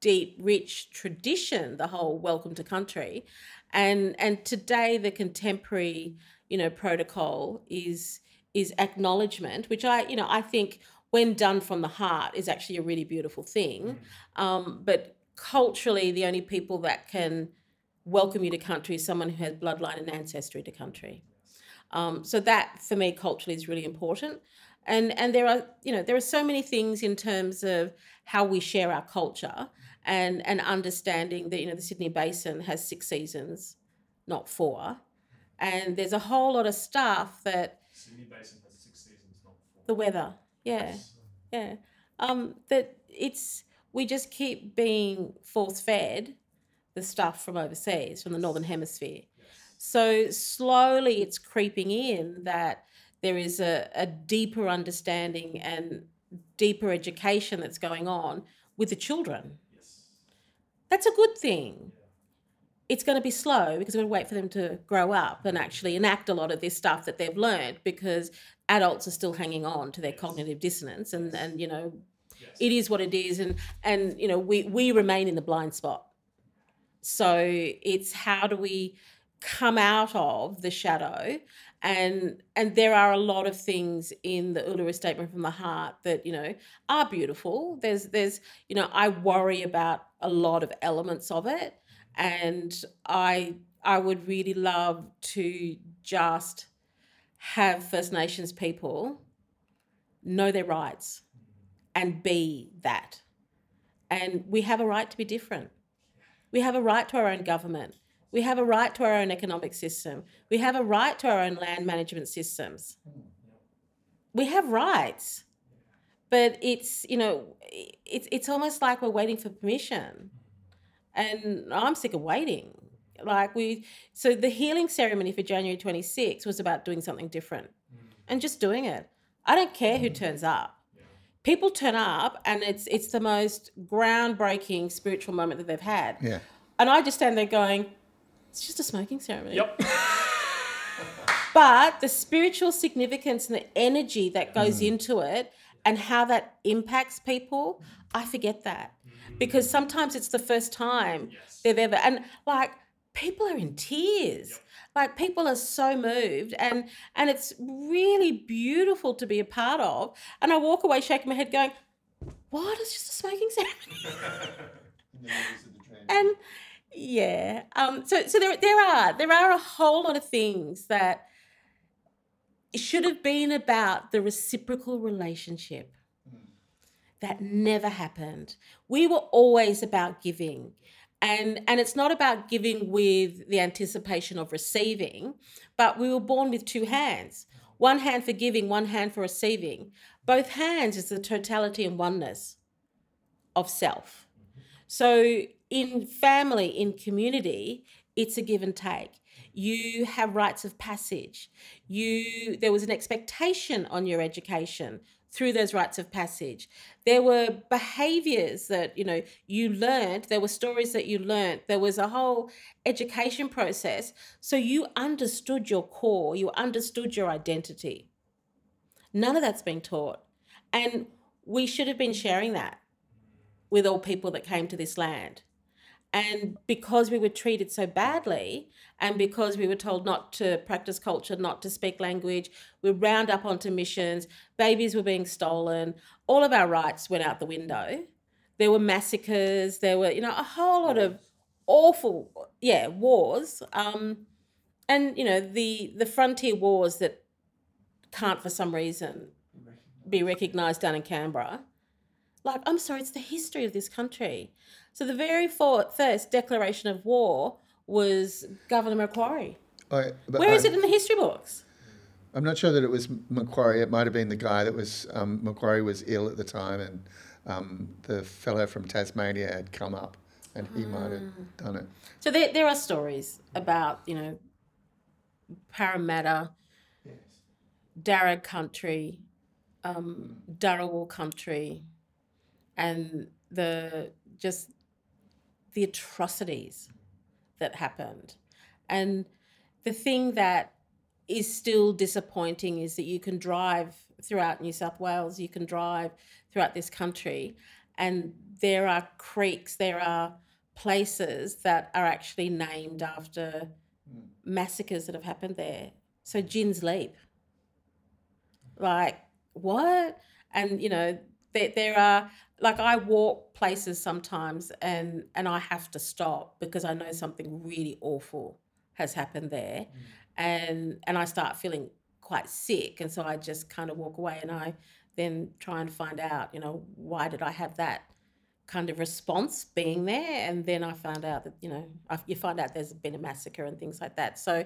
Speaker 2: deep, rich tradition. The whole welcome to country, and and today the contemporary you know protocol is is acknowledgement, which I you know I think when done from the heart is actually a really beautiful thing. Um, but culturally, the only people that can welcome you to country is someone who has bloodline and ancestry to country. Um, so that for me culturally is really important. And and there are you know there are so many things in terms of how we share our culture and and understanding that you know the Sydney Basin has six seasons, not four, and there's a whole lot of stuff that
Speaker 1: Sydney Basin has six seasons, not four.
Speaker 2: the weather, yeah, yeah, um, that it's we just keep being force fed the stuff from overseas, from the northern hemisphere. So slowly it's creeping in that there is a, a deeper understanding and deeper education that's going on with the children. That's a good thing. It's going to be slow because we're going to wait for them to grow up and actually enact a lot of this stuff that they've learned because adults are still hanging on to their cognitive dissonance and, and you know, it is what it is and and you know we we remain in the blind spot. So it's how do we come out of the shadow and and there are a lot of things in the Uluru statement from the heart that you know are beautiful. There's there's you know I worry about a lot of elements of it and I I would really love to just have First Nations people know their rights and be that. And we have a right to be different. We have a right to our own government. We have a right to our own economic system. We have a right to our own land management systems. We have rights. But it's, you know, it's, it's almost like we're waiting for permission. And I'm sick of waiting. Like we, so the healing ceremony for January 26 was about doing something different mm. and just doing it. I don't care who mm. turns up people turn up and it's it's the most groundbreaking spiritual moment that they've had.
Speaker 3: Yeah.
Speaker 2: And I just stand there going, it's just a smoking ceremony.
Speaker 1: Yep.
Speaker 2: But the spiritual significance and the energy that goes mm. into it and how that impacts people, I forget that. Because sometimes it's the first time they've ever and like people are in tears. Like people are so moved and and it's really beautiful to be a part of. And I walk away shaking my head going, What? It's just a smoking ceremony. and yeah um so so there there are there are a whole lot of things that should have been about the reciprocal relationship that never happened. We were always about giving. And and it's not about giving with the anticipation of receiving but we were born with two hands. One hand for giving one hand for receiving. Both hands is the totality and oneness of self. So in family, in community, it's a give and take. You have rites of passage. You there was an expectation on your education through those rites of passage. There were behaviors that, you know, you learned, there were stories that you learned, there was a whole education process. So you understood your core, you understood your identity. None of that's being taught. And we should have been sharing that with all people that came to this land. And because we were treated so badly, and because we were told not to practice culture, not to speak language, we were round up onto missions, babies were being stolen, all of our rights went out the window. There were massacres, there were, you know, a whole lot of awful, yeah, wars. Um, and, you know, the, the frontier wars that can't, for some reason, be recognised down in Canberra. Like, I'm sorry, it's the history of this country. So the very first declaration of war was Governor Macquarie.
Speaker 3: I,
Speaker 2: Where is
Speaker 3: I-
Speaker 2: it in the history books?
Speaker 3: I'm not sure that it was Macquarie. It might have been the guy that was um, Macquarie was ill at the time, and um, the fellow from Tasmania had come up, and he might have
Speaker 2: Ah.
Speaker 3: done it.
Speaker 2: So there, there are stories about, you know, Parramatta, Darug country, um, Darawal country, and the just the atrocities that happened. And the thing that is still disappointing is that you can drive throughout New South Wales, you can drive throughout this country, and there are creeks, there are places that are actually named after hmm. massacres that have happened there. So Gin's Leap. Like, what? And, you know, there, there are, like, I walk places sometimes and, and I have to stop because I know something really awful has happened there. Mm. And, and I start feeling quite sick. And so I just kind of walk away and I then try and find out, you know, why did I have that kind of response being there? And then I found out that, you know, I, you find out there's been a massacre and things like that. So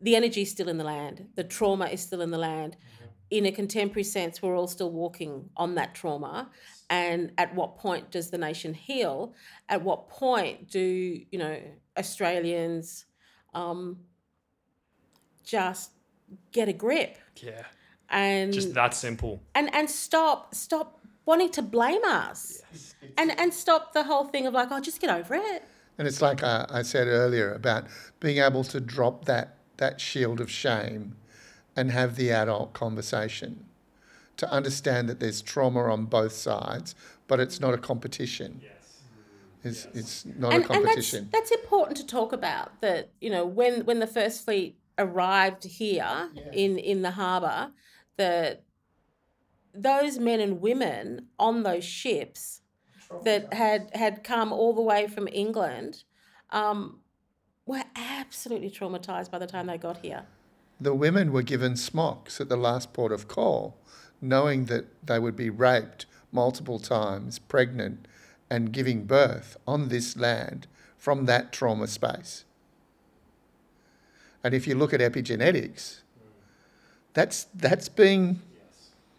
Speaker 2: the energy is still in the land, the trauma is still in the land. Mm-hmm. In a contemporary sense, we're all still walking on that trauma. And at what point does the nation heal? At what point do, you know, Australians um, just get a grip
Speaker 1: Yeah.
Speaker 2: and
Speaker 1: Just that simple.
Speaker 2: and and stop stop wanting to blame us Yes. and and stop the whole thing of like oh just get over it
Speaker 3: And it's like I, I said earlier about being able to drop that, that shield of shame and have the adult conversation to understand that there's trauma on both sides, but it's not a competition. Yes. It's, it's not
Speaker 2: and,
Speaker 3: a
Speaker 2: and that's
Speaker 3: competition.
Speaker 2: that's important to talk about that you know when when the first fleet arrived here in in the harbor that those men and women on those ships that had had come all the way from England um, were absolutely traumatized by the time they got here.
Speaker 3: The women were given smocks at the last port of call, knowing that they would be raped multiple times, pregnant, and giving birth on this land from that trauma space. And if you look at epigenetics, that's that's being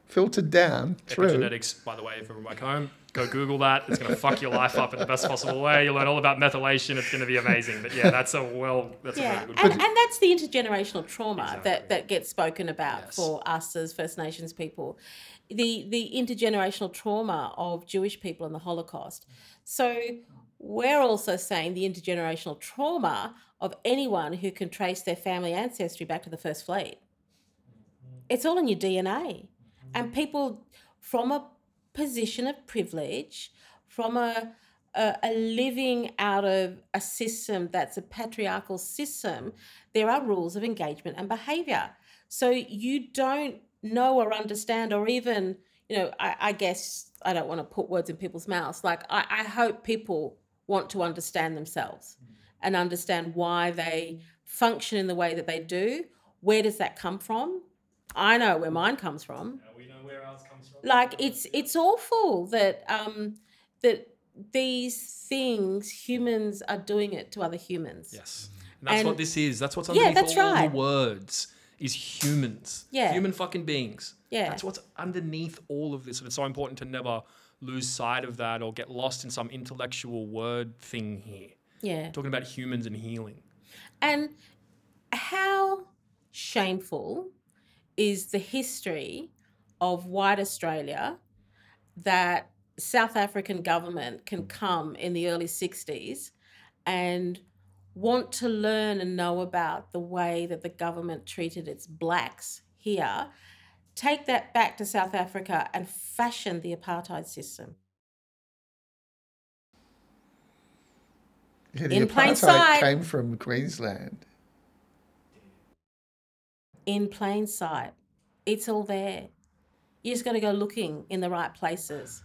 Speaker 3: filtered down through.
Speaker 1: Epigenetics, by the way, if everyone back home, go Google that. It's going to fuck your life up in the best possible way. You'll learn all about methylation. It's going to be amazing. But yeah, that's a well, that's a
Speaker 2: Yeah,
Speaker 1: good
Speaker 2: and,
Speaker 1: point.
Speaker 2: and that's the intergenerational trauma
Speaker 1: Exactly.
Speaker 2: that, that gets spoken about
Speaker 1: Yes.
Speaker 2: for us as First Nations people. The the intergenerational trauma of Jewish people in the Holocaust. So we're also saying the intergenerational trauma of anyone who can trace their family ancestry back to the First Fleet. It's all in your DNA. And people from a position of privilege, from a, a, a living out of a system that's a patriarchal system, there are rules of engagement and behavior. So you don't know or understand, or even, you know, I, I guess I don't want to put words in people's mouths. Like, I, I hope people want to understand themselves mm. and understand why they function in the way that they do. Where does that come from? I know where mine comes from
Speaker 1: we know where ours comes from.
Speaker 2: Like it's it's awful that um that these things humans are doing it to other humans
Speaker 1: Yes. And that's
Speaker 2: And-
Speaker 1: what this is. That's what's
Speaker 2: Yeah,
Speaker 1: underneath
Speaker 2: that's
Speaker 1: all
Speaker 2: right.
Speaker 1: the words is humans.
Speaker 2: Yeah.
Speaker 1: Human fucking beings.
Speaker 2: Yeah.
Speaker 1: That's what's underneath all of this. And it's so important to never lose sight of that or get lost in some intellectual word thing here.
Speaker 2: yeah
Speaker 1: Talking about humans and healing.
Speaker 2: and how shameful is the history of white Australia that South African government can come in the early 60s and want to learn and know about the way that the government treated its blacks here, take that back to South Africa and fashion the apartheid system.
Speaker 3: Yeah, the
Speaker 2: In plain sight.
Speaker 3: came from Queensland.
Speaker 2: in plain sight. It's all there. You just got to go looking in the right places.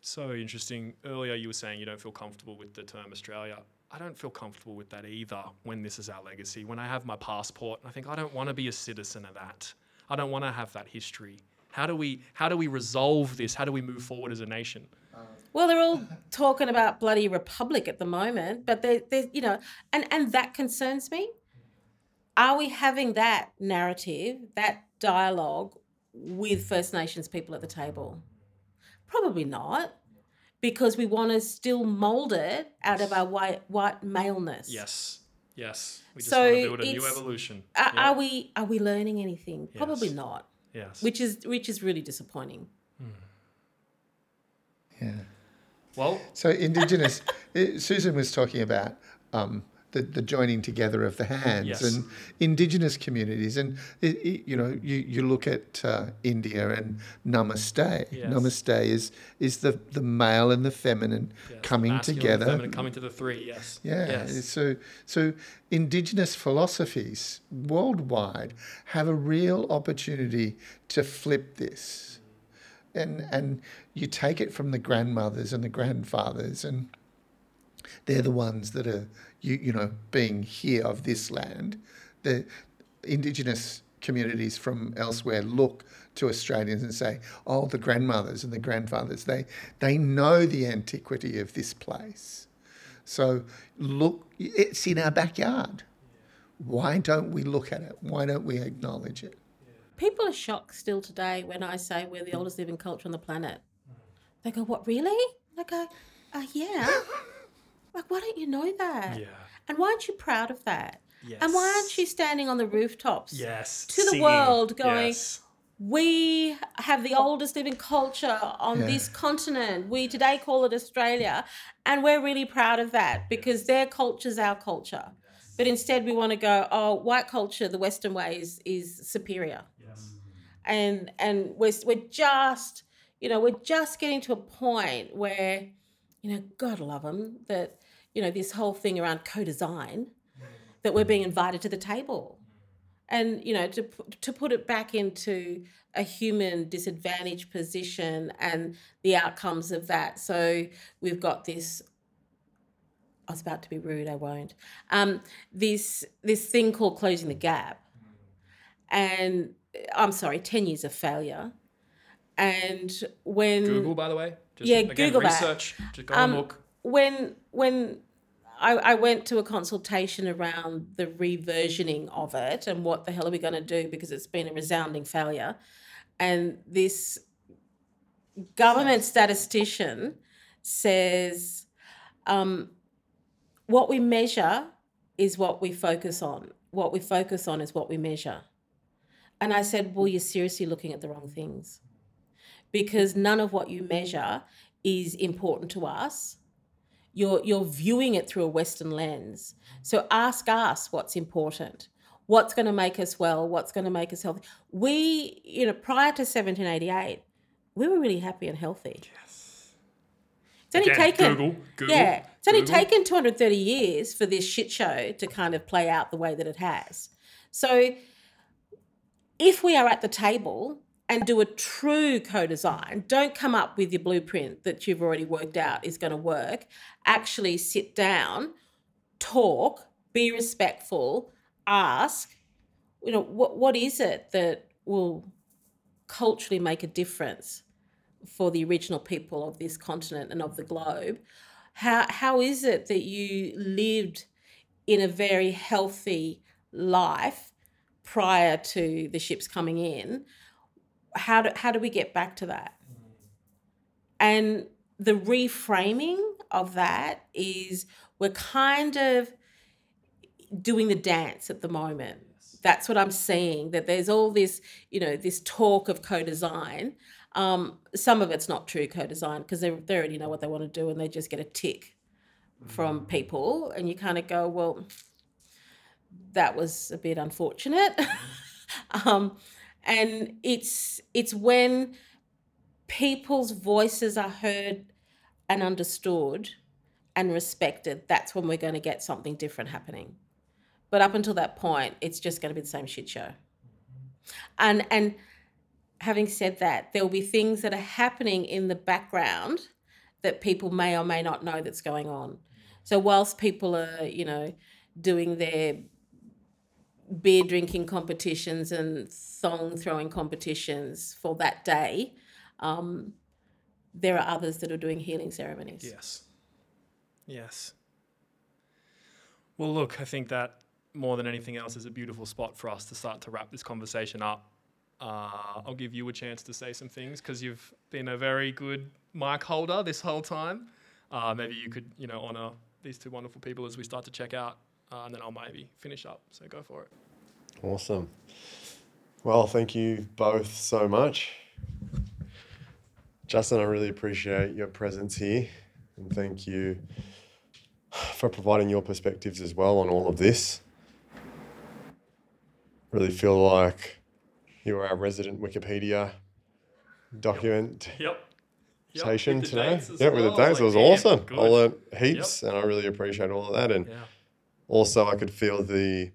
Speaker 1: So interesting. Earlier, you were saying you don't feel comfortable with the term Australia. I don't feel comfortable with that either when this is our legacy. When I have my passport, I think I don't want to be a citizen of that. I don't want to have that history. How do we how do we resolve this? How do we move forward as a nation?
Speaker 2: Well, they're all talking about bloody republic at the moment, but they, they, you know, and and that concerns me. Are we having that narrative, that dialogue with First Nations people at the table? Probably not, because we want to still mold it out of our white white maleness.
Speaker 1: Yes. Yes. We just
Speaker 2: So
Speaker 1: want to build a new
Speaker 2: it's-
Speaker 1: evolution.
Speaker 2: Are,
Speaker 1: Yeah.
Speaker 2: are we are we learning anything? Probably not.
Speaker 1: Yes.
Speaker 2: Which is which is really disappointing.
Speaker 3: Yeah.
Speaker 1: well,
Speaker 3: So Indigenous, eh, Susan was talking about um, the, the joining together of the hands
Speaker 1: Yes.
Speaker 3: and Indigenous communities. And, it, it- you know, you, you look at uh, India and Namaste.
Speaker 1: Yes.
Speaker 3: Namaste is, is the, the male and the feminine
Speaker 1: yes,
Speaker 3: coming
Speaker 1: masculine and
Speaker 3: together.
Speaker 1: feminine coming to the three. Yes.
Speaker 3: Yeah. So, so Indigenous philosophies worldwide have a real opportunity to flip this. And, and you take it from the grandmothers and the grandfathers, and they're the ones that are, you, you know, being here of this land. The Indigenous communities from elsewhere look to Australians and say, oh, the grandmothers and the grandfathers, they, they know the antiquity of this place. So look, it's in our backyard. Why don't we look at it? Why don't we acknowledge it?
Speaker 2: People are shocked still today when I say we're the oldest living culture on the planet. They go, "What really?" I go, uh, "Yeah." like, why don't you know that?
Speaker 1: Yeah.
Speaker 2: And why aren't you proud of that?
Speaker 1: Yes.
Speaker 2: And why aren't you standing on the rooftops?
Speaker 1: Yes.
Speaker 2: to the
Speaker 1: singing.
Speaker 2: world going,
Speaker 1: Yes.
Speaker 2: We have the oldest living culture on
Speaker 3: Yeah.
Speaker 2: this continent. We today call it Australia, and we're really proud of that because their culture's our culture. But instead, we want to go, oh, white culture, the Western way is, is superior.
Speaker 1: Yes.
Speaker 2: And and we're, we're just, you know, we're just getting to a point where, you know, God love them, that, you know, this whole thing around co-design, that we're being invited to the table and you know to to put it back into a human disadvantaged position and the outcomes of that so we've got this I was about to be rude I won't um this this thing called closing the gap and I'm sorry 10 years of failure and when
Speaker 1: Google, by the way. Just,
Speaker 2: Yeah,
Speaker 1: again,
Speaker 2: Google that.
Speaker 1: research. Just go
Speaker 2: Um,
Speaker 1: and look.
Speaker 2: when when I, I went to a consultation around the reversioning of it and what the hell are we going to do because it's been a resounding failure, and this government statistician says um, what we measure is what we focus on. What we focus on is what we measure. And I said, well, you're seriously looking at the wrong things because none of what you measure is important to us. You're, you're viewing it through a Western lens. So ask us what's important. What's going to make us well? What's going to make us healthy? We, you know, prior to 1788, we were really happy and healthy.
Speaker 1: Yes.
Speaker 2: It's only
Speaker 1: Again,
Speaker 2: taken,
Speaker 1: Google. Google.
Speaker 2: yeah, it's only
Speaker 1: Google.
Speaker 2: taken 230 years for this shit show to kind of play out the way that it has. So if we are at the table and do a true co-design, don't come up with your blueprint that you've already worked out is going to work. Actually sit down, talk, be respectful, ask, you know, what what is it that will culturally make a difference for the original people of this continent and of the globe? How how is it that you lived in a very healthy life prior to the ships coming in? How do, how do we get back to that? And the reframing of that is we're kind of doing the dance at the moment. That's what I'm seeing. That there's all this, you know, this talk of co-design. Um, some of it's not true co-design because they, they already know what they want to do and they just get a tick from people, and you kind of go, well, that was a bit unfortunate. um, and it's it's when people's voices are heard and understood and respected, that's when we're going to get something different happening. But up until that point, it's just going to be the same shit show. And and having said that, there will be things that are happening in the background that people may or may not know that's going on. So whilst people are, you know, doing their beer drinking competitions and thong throwing competitions for that day, um, there are others that are doing healing ceremonies.
Speaker 1: Yes. Yes. Well, look, I think that more than anything else is a beautiful spot for us to start to wrap this conversation up. Uh, I'll give you a chance to say some things because you've been a very good mic holder this whole time. Uh, maybe you could, you know, honor these two wonderful people as we start to check out, uh, and then I'll maybe finish up. So go for it.
Speaker 4: Awesome. Well, thank you both so much. Justin, I really appreciate your presence here and thank you for providing your perspectives as well on all of this. Really feel like you are our resident Wikipedia document
Speaker 1: Yep. with the
Speaker 4: today. Yeah, with the
Speaker 1: well.
Speaker 4: dates, it was awesome.
Speaker 1: good.
Speaker 4: I learned heaps, and I really appreciate all of that. And
Speaker 1: Yeah.
Speaker 4: Also, I could feel the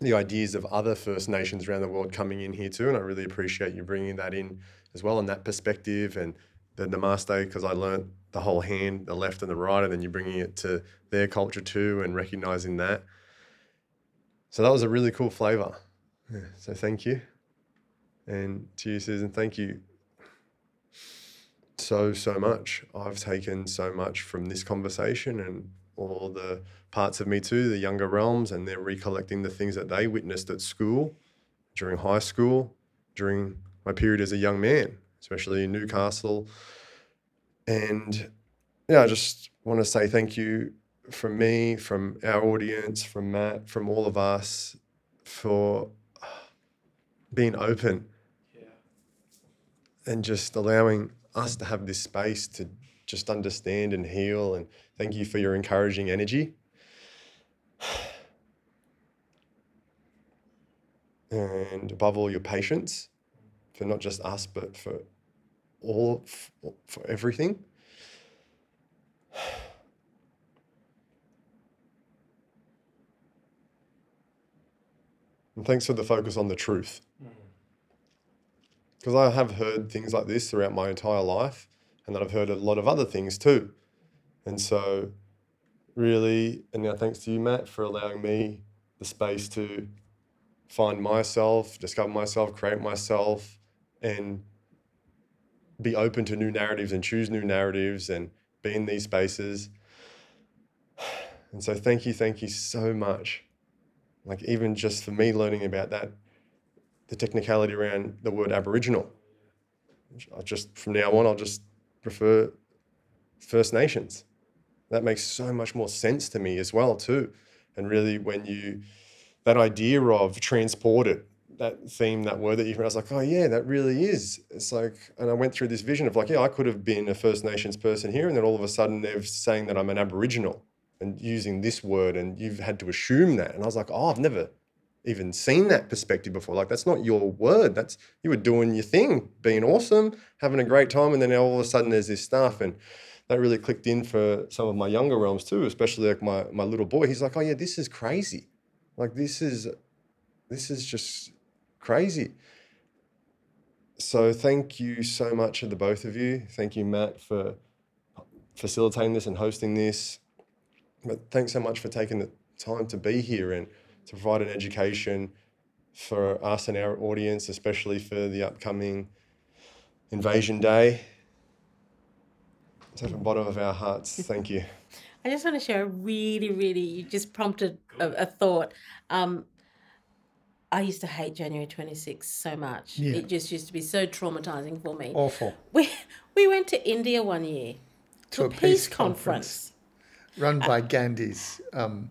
Speaker 4: the ideas of other First Nations around the world coming in here too, and I really appreciate you bringing that in as well, and that perspective and the Namaste, because I learnt the whole hand, the left and the right, and then you're bringing it to their culture too, and recognizing that. So that was a really cool flavor. Yeah, so thank you, and to you, Susan, thank you so so much. I've taken so much from this conversation and all the parts of me too, the younger realms, and they're recollecting the things that they witnessed at school, during high school, during my period as a young man, especially in Newcastle. And yeah, I just want to say thank you from me, from our audience, from Matt, from all of us for being open and just allowing us to have this space to just understand and heal. And thank you for your encouraging energy. And above all, your patience for not just us, but for all, for everything. And thanks for the focus on the truth mm. because I have heard things like this throughout my entire life, and then I've heard a lot of other things too. And so, really, and now thanks to you, Matt, for allowing me the space to find myself, discover myself, create myself, and be open to new narratives and choose new narratives and be in these spaces. And so, thank you, thank you so much. Like, even just for me learning about that the technicality around the word Aboriginal. I just from now on, I'll just prefer First Nations. That makes so much more sense to me as well too. And really, when you that idea of transported, that theme, that word that you, I was like, oh yeah, that really is. It's like, and I went through this vision of like, yeah, I could have been a First Nations person here, and then all of a sudden they're saying that I'm an Aboriginal and using this word, and you've had to assume that. And I was like, oh, I've never even seen that perspective before. Like that's not your word. That's you were doing your thing, being awesome, having a great time, and then all of a sudden there's this stuff, and that really clicked in for some of my younger realms too, especially like my my little boy. He's like, oh yeah, this is crazy. Like this is this is just crazy. So thank you so much to the both of you. Thank you, Matt, for facilitating this and hosting this. But thanks so much for taking the time to be here and to provide an education for us and our audience, especially for the upcoming Invasion Day. From the bottom of our hearts, thank you.
Speaker 2: I just want to share a really, really, you just prompted a, a thought. Um, I used to hate January 26th so much.
Speaker 3: Yeah.
Speaker 2: It just used to be so traumatizing for me.
Speaker 3: Awful.
Speaker 2: We, we went to India one year to, a peace, conference.
Speaker 3: Run by Gandhi's um,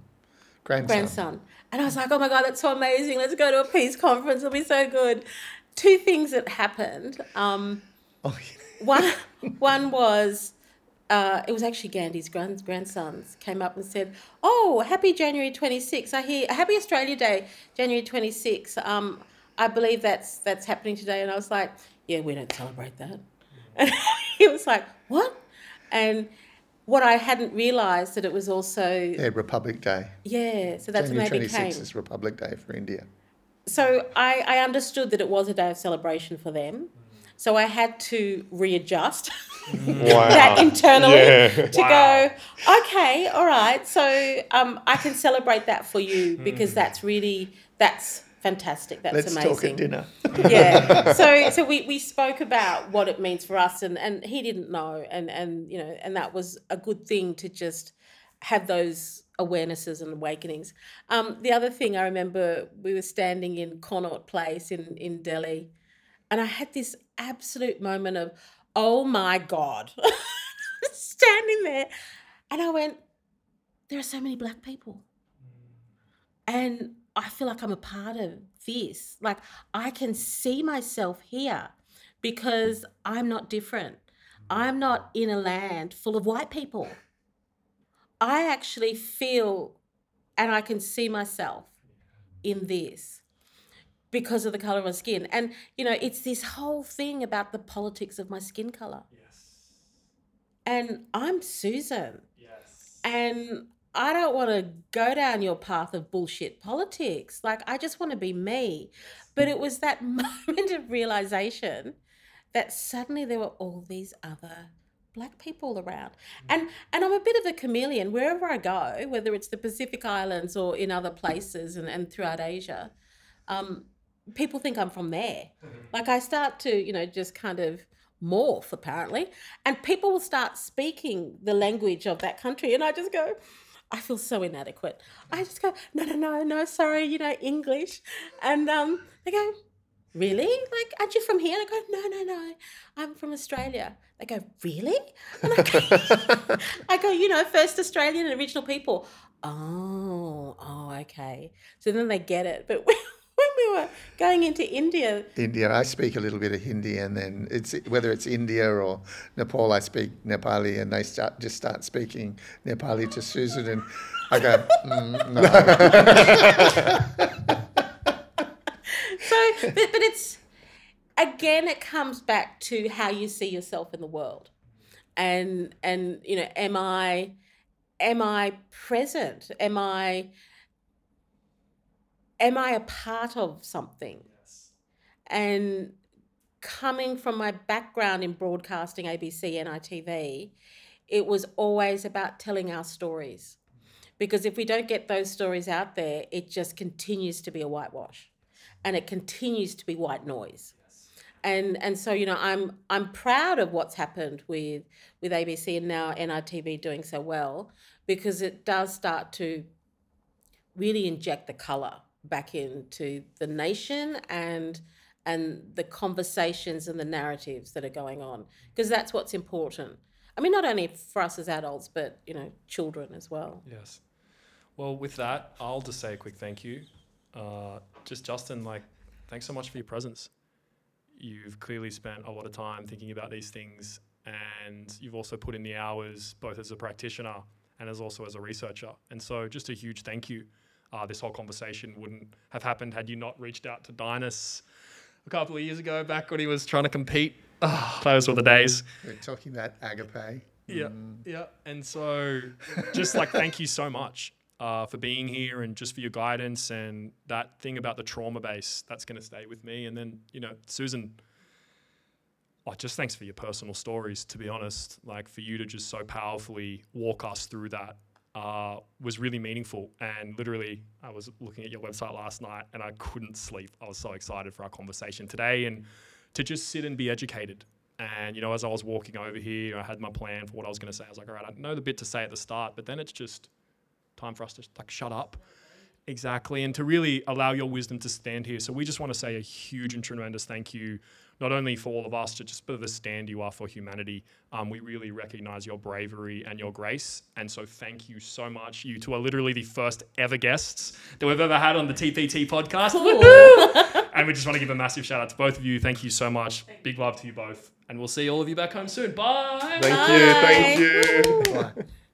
Speaker 3: Grandson.
Speaker 2: grandson. And I was like, oh my God, that's so amazing. Let's go to a peace conference. It'll be so good. Two things that happened. Um,
Speaker 3: Oh,
Speaker 2: one, one was, uh, it was actually Gandhi's grand, grandsons came up and said, oh, happy January 26th. I hear, happy Australia Day, January 26th. Um, I believe that's, that's happening today. And I was like, yeah, we don't celebrate that. And he was like, what? And what I hadn't realised that it was also,
Speaker 3: yeah, Republic Day.
Speaker 2: yeah, so that's
Speaker 3: January
Speaker 2: when they
Speaker 3: 26th
Speaker 2: became.
Speaker 3: is Republic Day for India.
Speaker 2: so I, I understood that it was a day of celebration for them. So I had to readjust
Speaker 5: Wow.
Speaker 2: that internally
Speaker 5: Yeah.
Speaker 2: to go, okay, all right. So um, I can celebrate that for you because that's really that's fantastic. That's
Speaker 3: Let's
Speaker 2: amazing.
Speaker 3: talk at dinner.
Speaker 2: yeah. So so we, we spoke about what it means for us and, and he didn't know and, and you know and that was a good thing to just have those awarenesses and awakenings. Um, the other thing I remember we were standing in Connaught Place in, in Delhi and I had this absolute moment of, oh my God. standing there. And I went, there are so many black people. And I feel like I'm a part of this. Like I can see myself here because I'm not different. I'm not in a land full of white people. I actually feel and I can see myself in this because of the color of my skin. And, you know, it's this whole thing about the politics of my skin color. Yes. And I'm Susan. Yes. And I don't want to go down your path of bullshit politics. Like, I just want to be me. But it was that moment of realization that suddenly there were all these other black people around. And and I'm a bit of a chameleon wherever I go, whether it's the Pacific Islands or in other places and, and throughout Asia. Um, people think I'm from there. Like I start to, you know, just kind of morph apparently, and people will start speaking the language of that country, and I just go, I feel so inadequate. I just go, no, no, no, no, sorry, you know, English, and um, they go, really? Like, aren't you from here? And I go, no, no, no, I'm from Australia. They go, really? And I go, I go, you know, first Australian and original people. Oh, oh, okay. So then they get it. But when we were going into India,
Speaker 3: India, I speak a little bit of Hindi, and then it's whether it's India or Nepal, I speak Nepali, and they start just start speaking Nepali to Susan, and I go, mm, no.
Speaker 2: so but, but it's again it comes back to how you see yourself in the world. And and you know am i am i present? Am i am i a part of something? And coming from my background in broadcasting abc nitv it was always about telling our stories. Because if we don't get those stories out there it just continues to be a whitewash. And it continues to be white noise. And and so you know i'm i'm proud of what's happened with with abc and now nitv doing so well because it does start to really inject the color back into the nation and and the conversations and the narratives that are going on because that's what's important i mean not only for us as adults but you know children as well
Speaker 1: Yes. Well, with that, I'll just say a quick thank you. Uh, just Justin, like, thanks so much for your presence. You've clearly spent a lot of time thinking about these things, and you've also put in the hours both as a practitioner and as also as a researcher. And so, just a huge thank you. Uh, this whole conversation wouldn't have happened had you not reached out to Dynas a couple of years ago, back when he was trying to compete. Ah, those were the days.
Speaker 3: We're talking about agape.
Speaker 1: Yeah, yeah. And so, just like, thank you so much uh, for being here and just for your guidance and that thing about the trauma base that's going to stay with me. And then, you know, Susan, oh, just thanks for your personal stories, to be honest. Like, for you to just so powerfully walk us through that uh, was really meaningful. And literally, I was looking at your website last night and I couldn't sleep. I was so excited for our conversation today and to just sit and be educated. And, you know, as I was walking over here, I had my plan for what I was going to say. I was like, all right, I know the bit to say at the start, but then it's just time for us to like shut up Exactly, and to really allow your wisdom to stand here. So we just want to say a huge and tremendous thank you, not only for all of us, but just for the stand you are for humanity. Um, we really recognize your bravery and your grace, and so thank you so much. You two are literally the first ever guests that we've ever had on the TPT podcast,
Speaker 2: Cool.
Speaker 1: and we just want to give a massive shout out to both of you. Thank you so much. Big love to you both, and we'll see all of you back home soon. Bye.
Speaker 4: Thank you, thank you.
Speaker 3: Right.